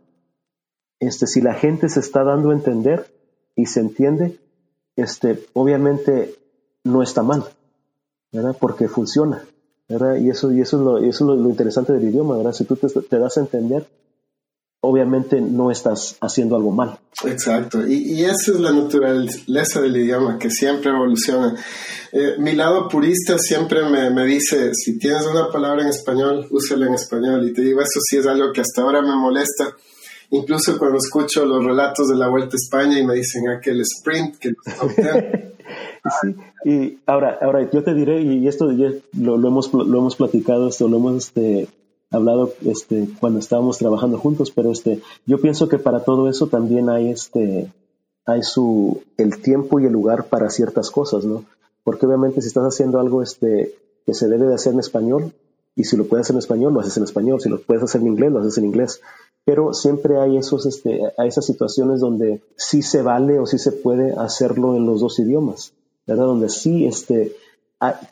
este, si la gente se está dando a entender y se entiende, este, obviamente no está mal, ¿verdad? Porque funciona, Y eso, y eso es, lo, eso es lo, interesante del idioma, ¿verdad? Si tú te, te, das a entender, obviamente no estás haciendo algo mal. Exacto, y, y esa es la naturaleza del idioma, que siempre evoluciona. Eh, mi lado purista siempre me, me, dice, si tienes una palabra en español, úsala en español. Y te digo, eso sí es algo que hasta ahora me molesta Incluso cuando escucho los relatos de la Vuelta a España y me dicen aquel sprint que Sí, y ahora, ahora yo te diré, y esto ya lo, lo, hemos, lo hemos platicado, esto lo hemos este, hablado este, cuando estábamos trabajando juntos, pero este, yo pienso que para todo eso también hay, este, hay su, el tiempo y el lugar para ciertas cosas, ¿no? Porque obviamente si estás haciendo algo este, que se debe de hacer en español, y si lo puedes hacer en español, lo haces en español, si lo puedes hacer en inglés, lo haces en inglés pero siempre hay esos, este, a esas situaciones donde sí se vale o sí se puede hacerlo en los dos idiomas, ¿verdad? Donde sí este,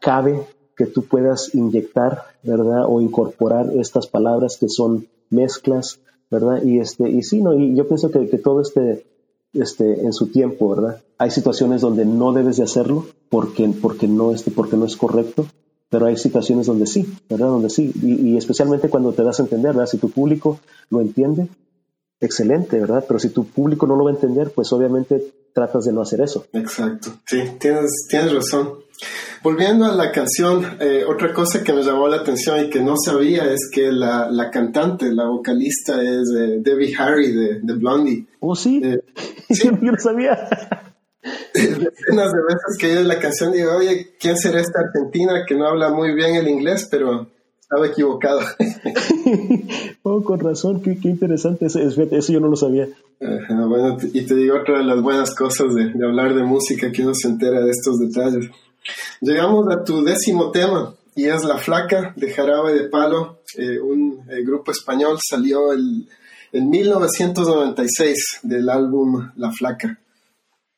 cabe que tú puedas inyectar, ¿verdad? O incorporar estas palabras que son mezclas, ¿verdad? Y este, y sí, no, y yo pienso que, que todo este, este, en su tiempo, ¿verdad? Hay situaciones donde no debes de hacerlo porque, porque no, este, porque no es correcto, pero hay situaciones donde sí, ¿verdad? Donde sí, y, especialmente cuando te das a entender, ¿verdad? Si tu público lo entiende, excelente, ¿verdad? Pero si tu público no lo va a entender, pues obviamente tratas de no hacer eso. Exacto, sí, tienes, tienes razón. Volviendo a la canción, eh, otra cosa que me llamó la atención y que no sabía es que la, la cantante, la vocalista es eh, Debbie Harry de, de, Blondie. ¿Oh, sí? Eh, sí. yo no sabía. Decenas de veces que oí la canción digo, oye, ¿quién será esta argentina que no habla muy bien el inglés, pero estaba equivocado? oh, con razón, qué, qué interesante, eso, eso, yo no lo sabía. bueno, y te digo otra de las buenas cosas de, de, hablar de música, que uno se entera de estos detalles. Llegamos a tu décimo tema, y es La Flaca de Jarabe de Palo, eh, un eh, grupo español, salió el, en 1996 del álbum La Flaca.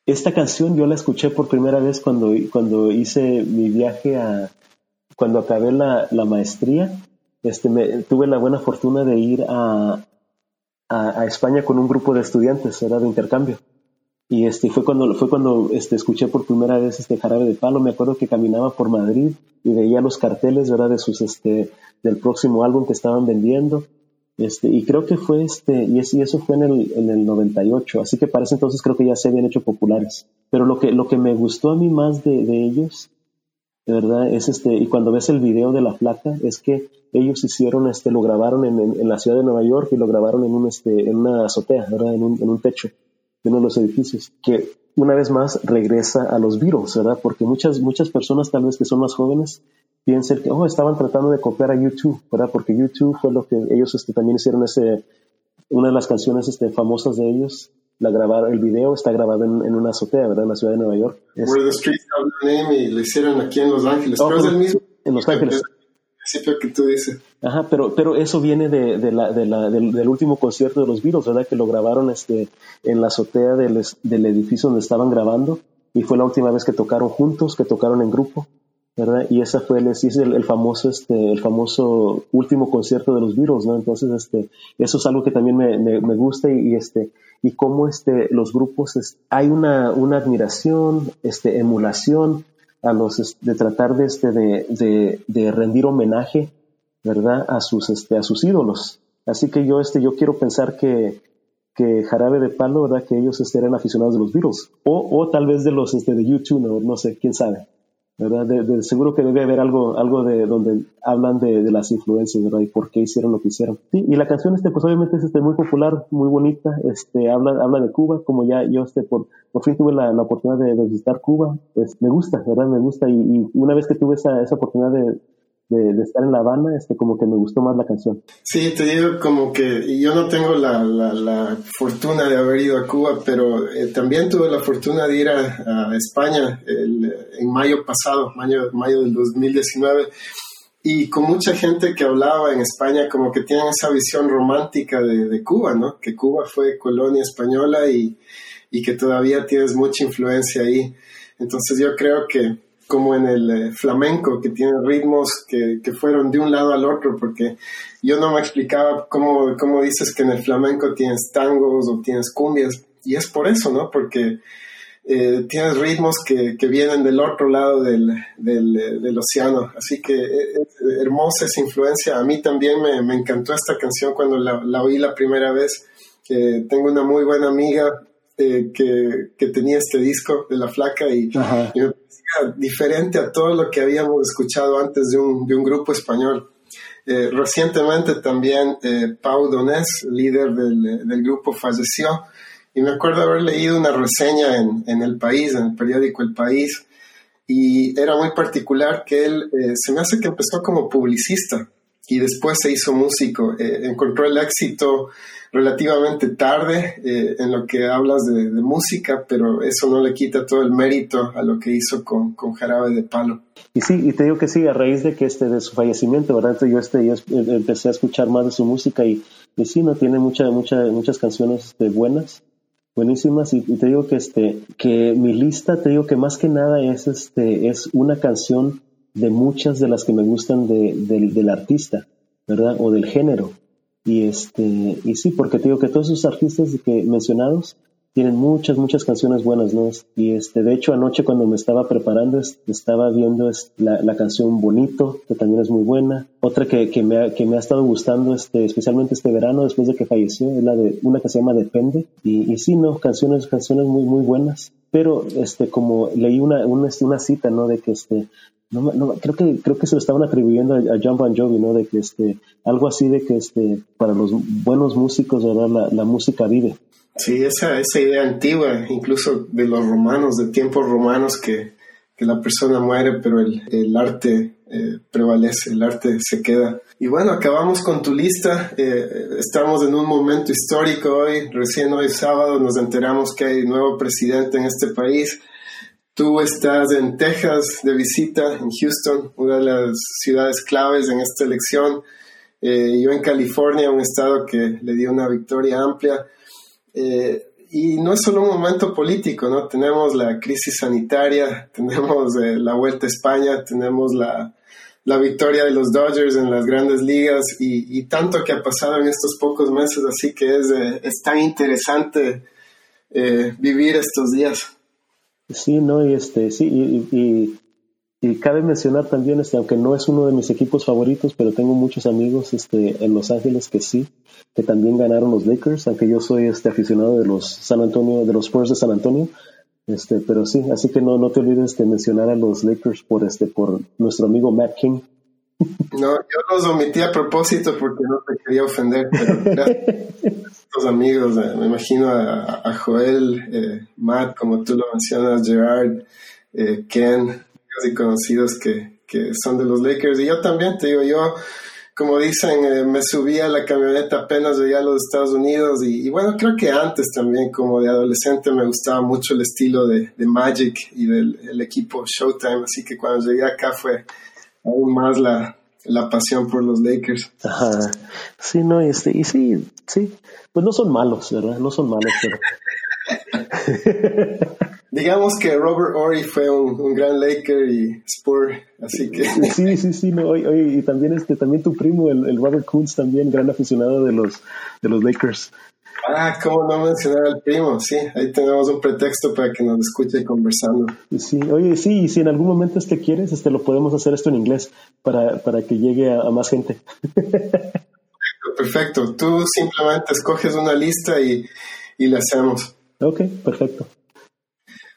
Esta canción yo la escuché por primera vez cuando, cuando hice mi viaje a, cuando acabé la, la maestría, este, me, tuve la buena fortuna de ir a, a, España con un grupo de estudiantes, era de intercambio. Y este, fue cuando, fue cuando este, escuché por primera vez este jarabe de palo. Me acuerdo que caminaba por Madrid y veía los carteles ¿verdad? De sus, este, del próximo álbum que estaban vendiendo. Este, y creo que fue este, y, eso fue en el, en el 98, así que para ese entonces creo que ya se habían hecho populares. Pero lo que, lo que me gustó a mí más de, de ellos, de verdad, es este, y cuando ves el video de la flaca, es que ellos hicieron, este, lo grabaron en, en, la ciudad de Nueva York y lo grabaron en un, este, en una azotea, ¿verdad? En un, en un techo de uno de los edificios, que una vez más regresa a los Beatles, ¿verdad? Porque muchas, muchas personas tal vez que son más jóvenes piensen que, oh, estaban tratando de copiar a YouTube, ¿verdad? Porque YouTube fue lo que ellos este, también hicieron ese, una de las canciones este, famosas de ellos, la grabaron, el video está grabado en, en, una azotea, ¿verdad? En la ciudad de Nueva York. Where the Streets Have Name y lo hicieron aquí en Los Ángeles. Oh, pero es el mismo. En Los Ángeles. Principio que tú dices. Ajá, pero, pero eso viene de, de la, de la, del, último concierto de los Beatles, ¿verdad? Que lo grabaron este, en la azotea del, del edificio donde estaban grabando y fue la última vez que tocaron juntos, que tocaron en grupo. ¿verdad? Y esa fue el, el, el, famoso, este, el famoso último concierto de los Beatles, ¿no? Entonces, este, eso es algo que también me, me, gusta y, este, y cómo este, los grupos, hay una, una admiración, este, emulación a los, de tratar de, este, de, de, rendir homenaje, ¿verdad? A sus, este, a sus ídolos. Así que yo, este, yo quiero pensar que, que Jarabe de Palo, ¿verdad? Que ellos este, eran aficionados de los Beatles. O, o tal vez de los, este, de YouTube, no, no sé, quién sabe. ¿Verdad? De, seguro que debe haber algo, algo de donde hablan de, las influencias, ¿verdad? Y por qué hicieron lo que hicieron. Sí, y la canción, este, pues obviamente es este, muy popular, muy bonita, este, habla, habla de Cuba, como ya yo, este, por, por fin tuve la, la oportunidad de, de, visitar Cuba, pues me gusta, ¿verdad? Me gusta, y, y, una vez que tuve esa, esa oportunidad de, de, estar en La Habana, este, como que me gustó más la canción. Sí, te digo como que yo no tengo la, la, fortuna de haber ido a Cuba, pero eh, también tuve la fortuna de ir a, España en mayo pasado, mayo, mayo del 2019 y con mucha gente que hablaba en España como que tienen esa visión romántica de, de Cuba, ¿no? Que Cuba fue colonia española y, y, que todavía tienes mucha influencia ahí. Entonces yo creo que como en el eh, flamenco, que tiene ritmos que, que, fueron de un lado al otro, porque yo no me explicaba cómo, cómo dices que en el flamenco tienes tangos o tienes cumbias, y es por eso, ¿no? Porque eh, tienes ritmos que, que, vienen del otro lado del, del, del, océano. Así que eh, hermosa esa influencia. A mí también me, me encantó esta canción cuando la, la oí la primera vez. Eh, tengo una muy buena amiga que, que, tenía este disco de La Flaca y, y, me diferente a todo lo que habíamos escuchado antes de un, de un grupo español. recientemente también Pau Donés, líder del, del grupo, falleció y me acuerdo haber leído una reseña en, en El País, en el periódico El País, y era muy particular que él eh, se me hace que empezó como publicista y después se hizo músico. Eh, encontró el éxito relativamente tarde eh, en lo que hablas de, música, pero eso no le quita todo el mérito a lo que hizo con, con, Jarabe de Palo. Y sí, y te digo que sí, a raíz de que este de su fallecimiento, ¿verdad? yo, este, yo empecé a escuchar más de su música y, y sí, no tiene mucha, mucha, muchas canciones este, buenas buenísimas y, te digo que este que mi lista te digo que más que nada es este es una canción de muchas de las que me gustan de, del artista verdad o del género y este y sí porque te digo que todos esos artistas que mencionados tienen muchas, muchas canciones buenas, ¿no? Y este, de hecho, anoche cuando me estaba preparando, estaba viendo la, la canción Bonito, que también es muy buena. Otra que, que, me ha, que me ha estado gustando, este, especialmente este verano, después de que falleció, es la de una que se llama Depende. Y, y sí, ¿no? Canciones, canciones muy, muy buenas. Pero, este, como leí una, una, una cita, ¿no? De que, este, no, creo que creo que se lo estaban atribuyendo a, John Bon Jovi, ¿no? De que este algo así de que este para los buenos músicos, ¿verdad? La, la música vive. Sí, esa, esa idea antigua, incluso de los romanos, de tiempos romanos, que, que la persona muere, pero el, el arte eh, prevalece, el arte se queda. Y bueno, acabamos con tu lista. Eh, estamos en un momento histórico hoy. Recién hoy sábado nos enteramos que hay nuevo presidente en este país. Tú estás en Texas de visita, en Houston, una de las ciudades claves en esta elección. Eh, yo en California, un estado que le dio una victoria amplia. Eh, y no es solo un momento político, ¿no? Tenemos la crisis sanitaria, tenemos eh, la Vuelta a España, tenemos la, la, victoria de los Dodgers en las grandes ligas y, y, tanto que ha pasado en estos pocos meses, así que es, es tan interesante vivir estos días. Sí, no, y este, sí, y, y, y, cabe mencionar también, este, aunque no es uno de mis equipos favoritos, pero tengo muchos amigos este, en Los Ángeles que sí, que también ganaron los Lakers, aunque yo soy este aficionado de los San Antonio, de los Spurs de San Antonio. Este, pero sí, así que no, no te olvides de mencionar a los Lakers por este, por nuestro amigo Matt King. No, yo los omití a propósito porque no te quería ofender, pero los amigos, eh, me imagino a, Joel, eh, Matt, como tú lo mencionas, Gerard, eh, Ken, casi conocidos que, que son de los Lakers, y yo también te digo, yo como dicen, eh, me subí a la camioneta apenas llegué a los Estados Unidos y, bueno, creo que antes también como de adolescente me gustaba mucho el estilo de, Magic y del equipo Showtime, así que cuando llegué acá fue aún más la, la pasión por los Lakers. Ajá. Sí, no, este, y sí, sí, pues no son malos, ¿verdad? No son malos, pero... Digamos que Robert Ory fue un, gran Laker y Spur, así que... Sí, sí, sí, no, oye, y también, este, también tu primo, el, Robert Kuntz, también gran aficionado de los, de los Lakers. Ah, cómo no mencionar al primo, sí, ahí tenemos un pretexto para que nos escuche conversando. Sí, oye, sí, y si en algún momento este quieres, este lo podemos hacer esto en inglés para, para que llegue a, más gente. Perfecto, tú simplemente escoges una lista y, y la hacemos. Ok, perfecto.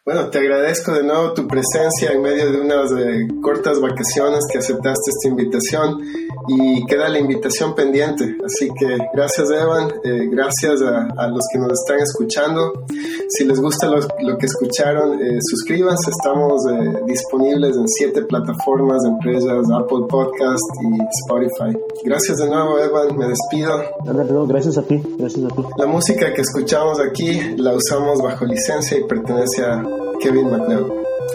Bueno, te agradezco de nuevo tu presencia en medio de unas eh, cortas vacaciones que aceptaste esta invitación y queda la invitación pendiente. Así que gracias Evan, eh, gracias a, los que nos están escuchando. Si les gusta lo, que escucharon, eh, suscríbanse. Estamos disponibles en siete plataformas, empresas, Apple Podcast y Spotify. Gracias de nuevo Evan, me despido. gracias a ti, gracias a ti. La música que escuchamos aquí la usamos bajo licencia y pertenece a Kevin MacLeod.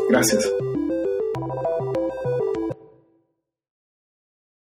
Gracias.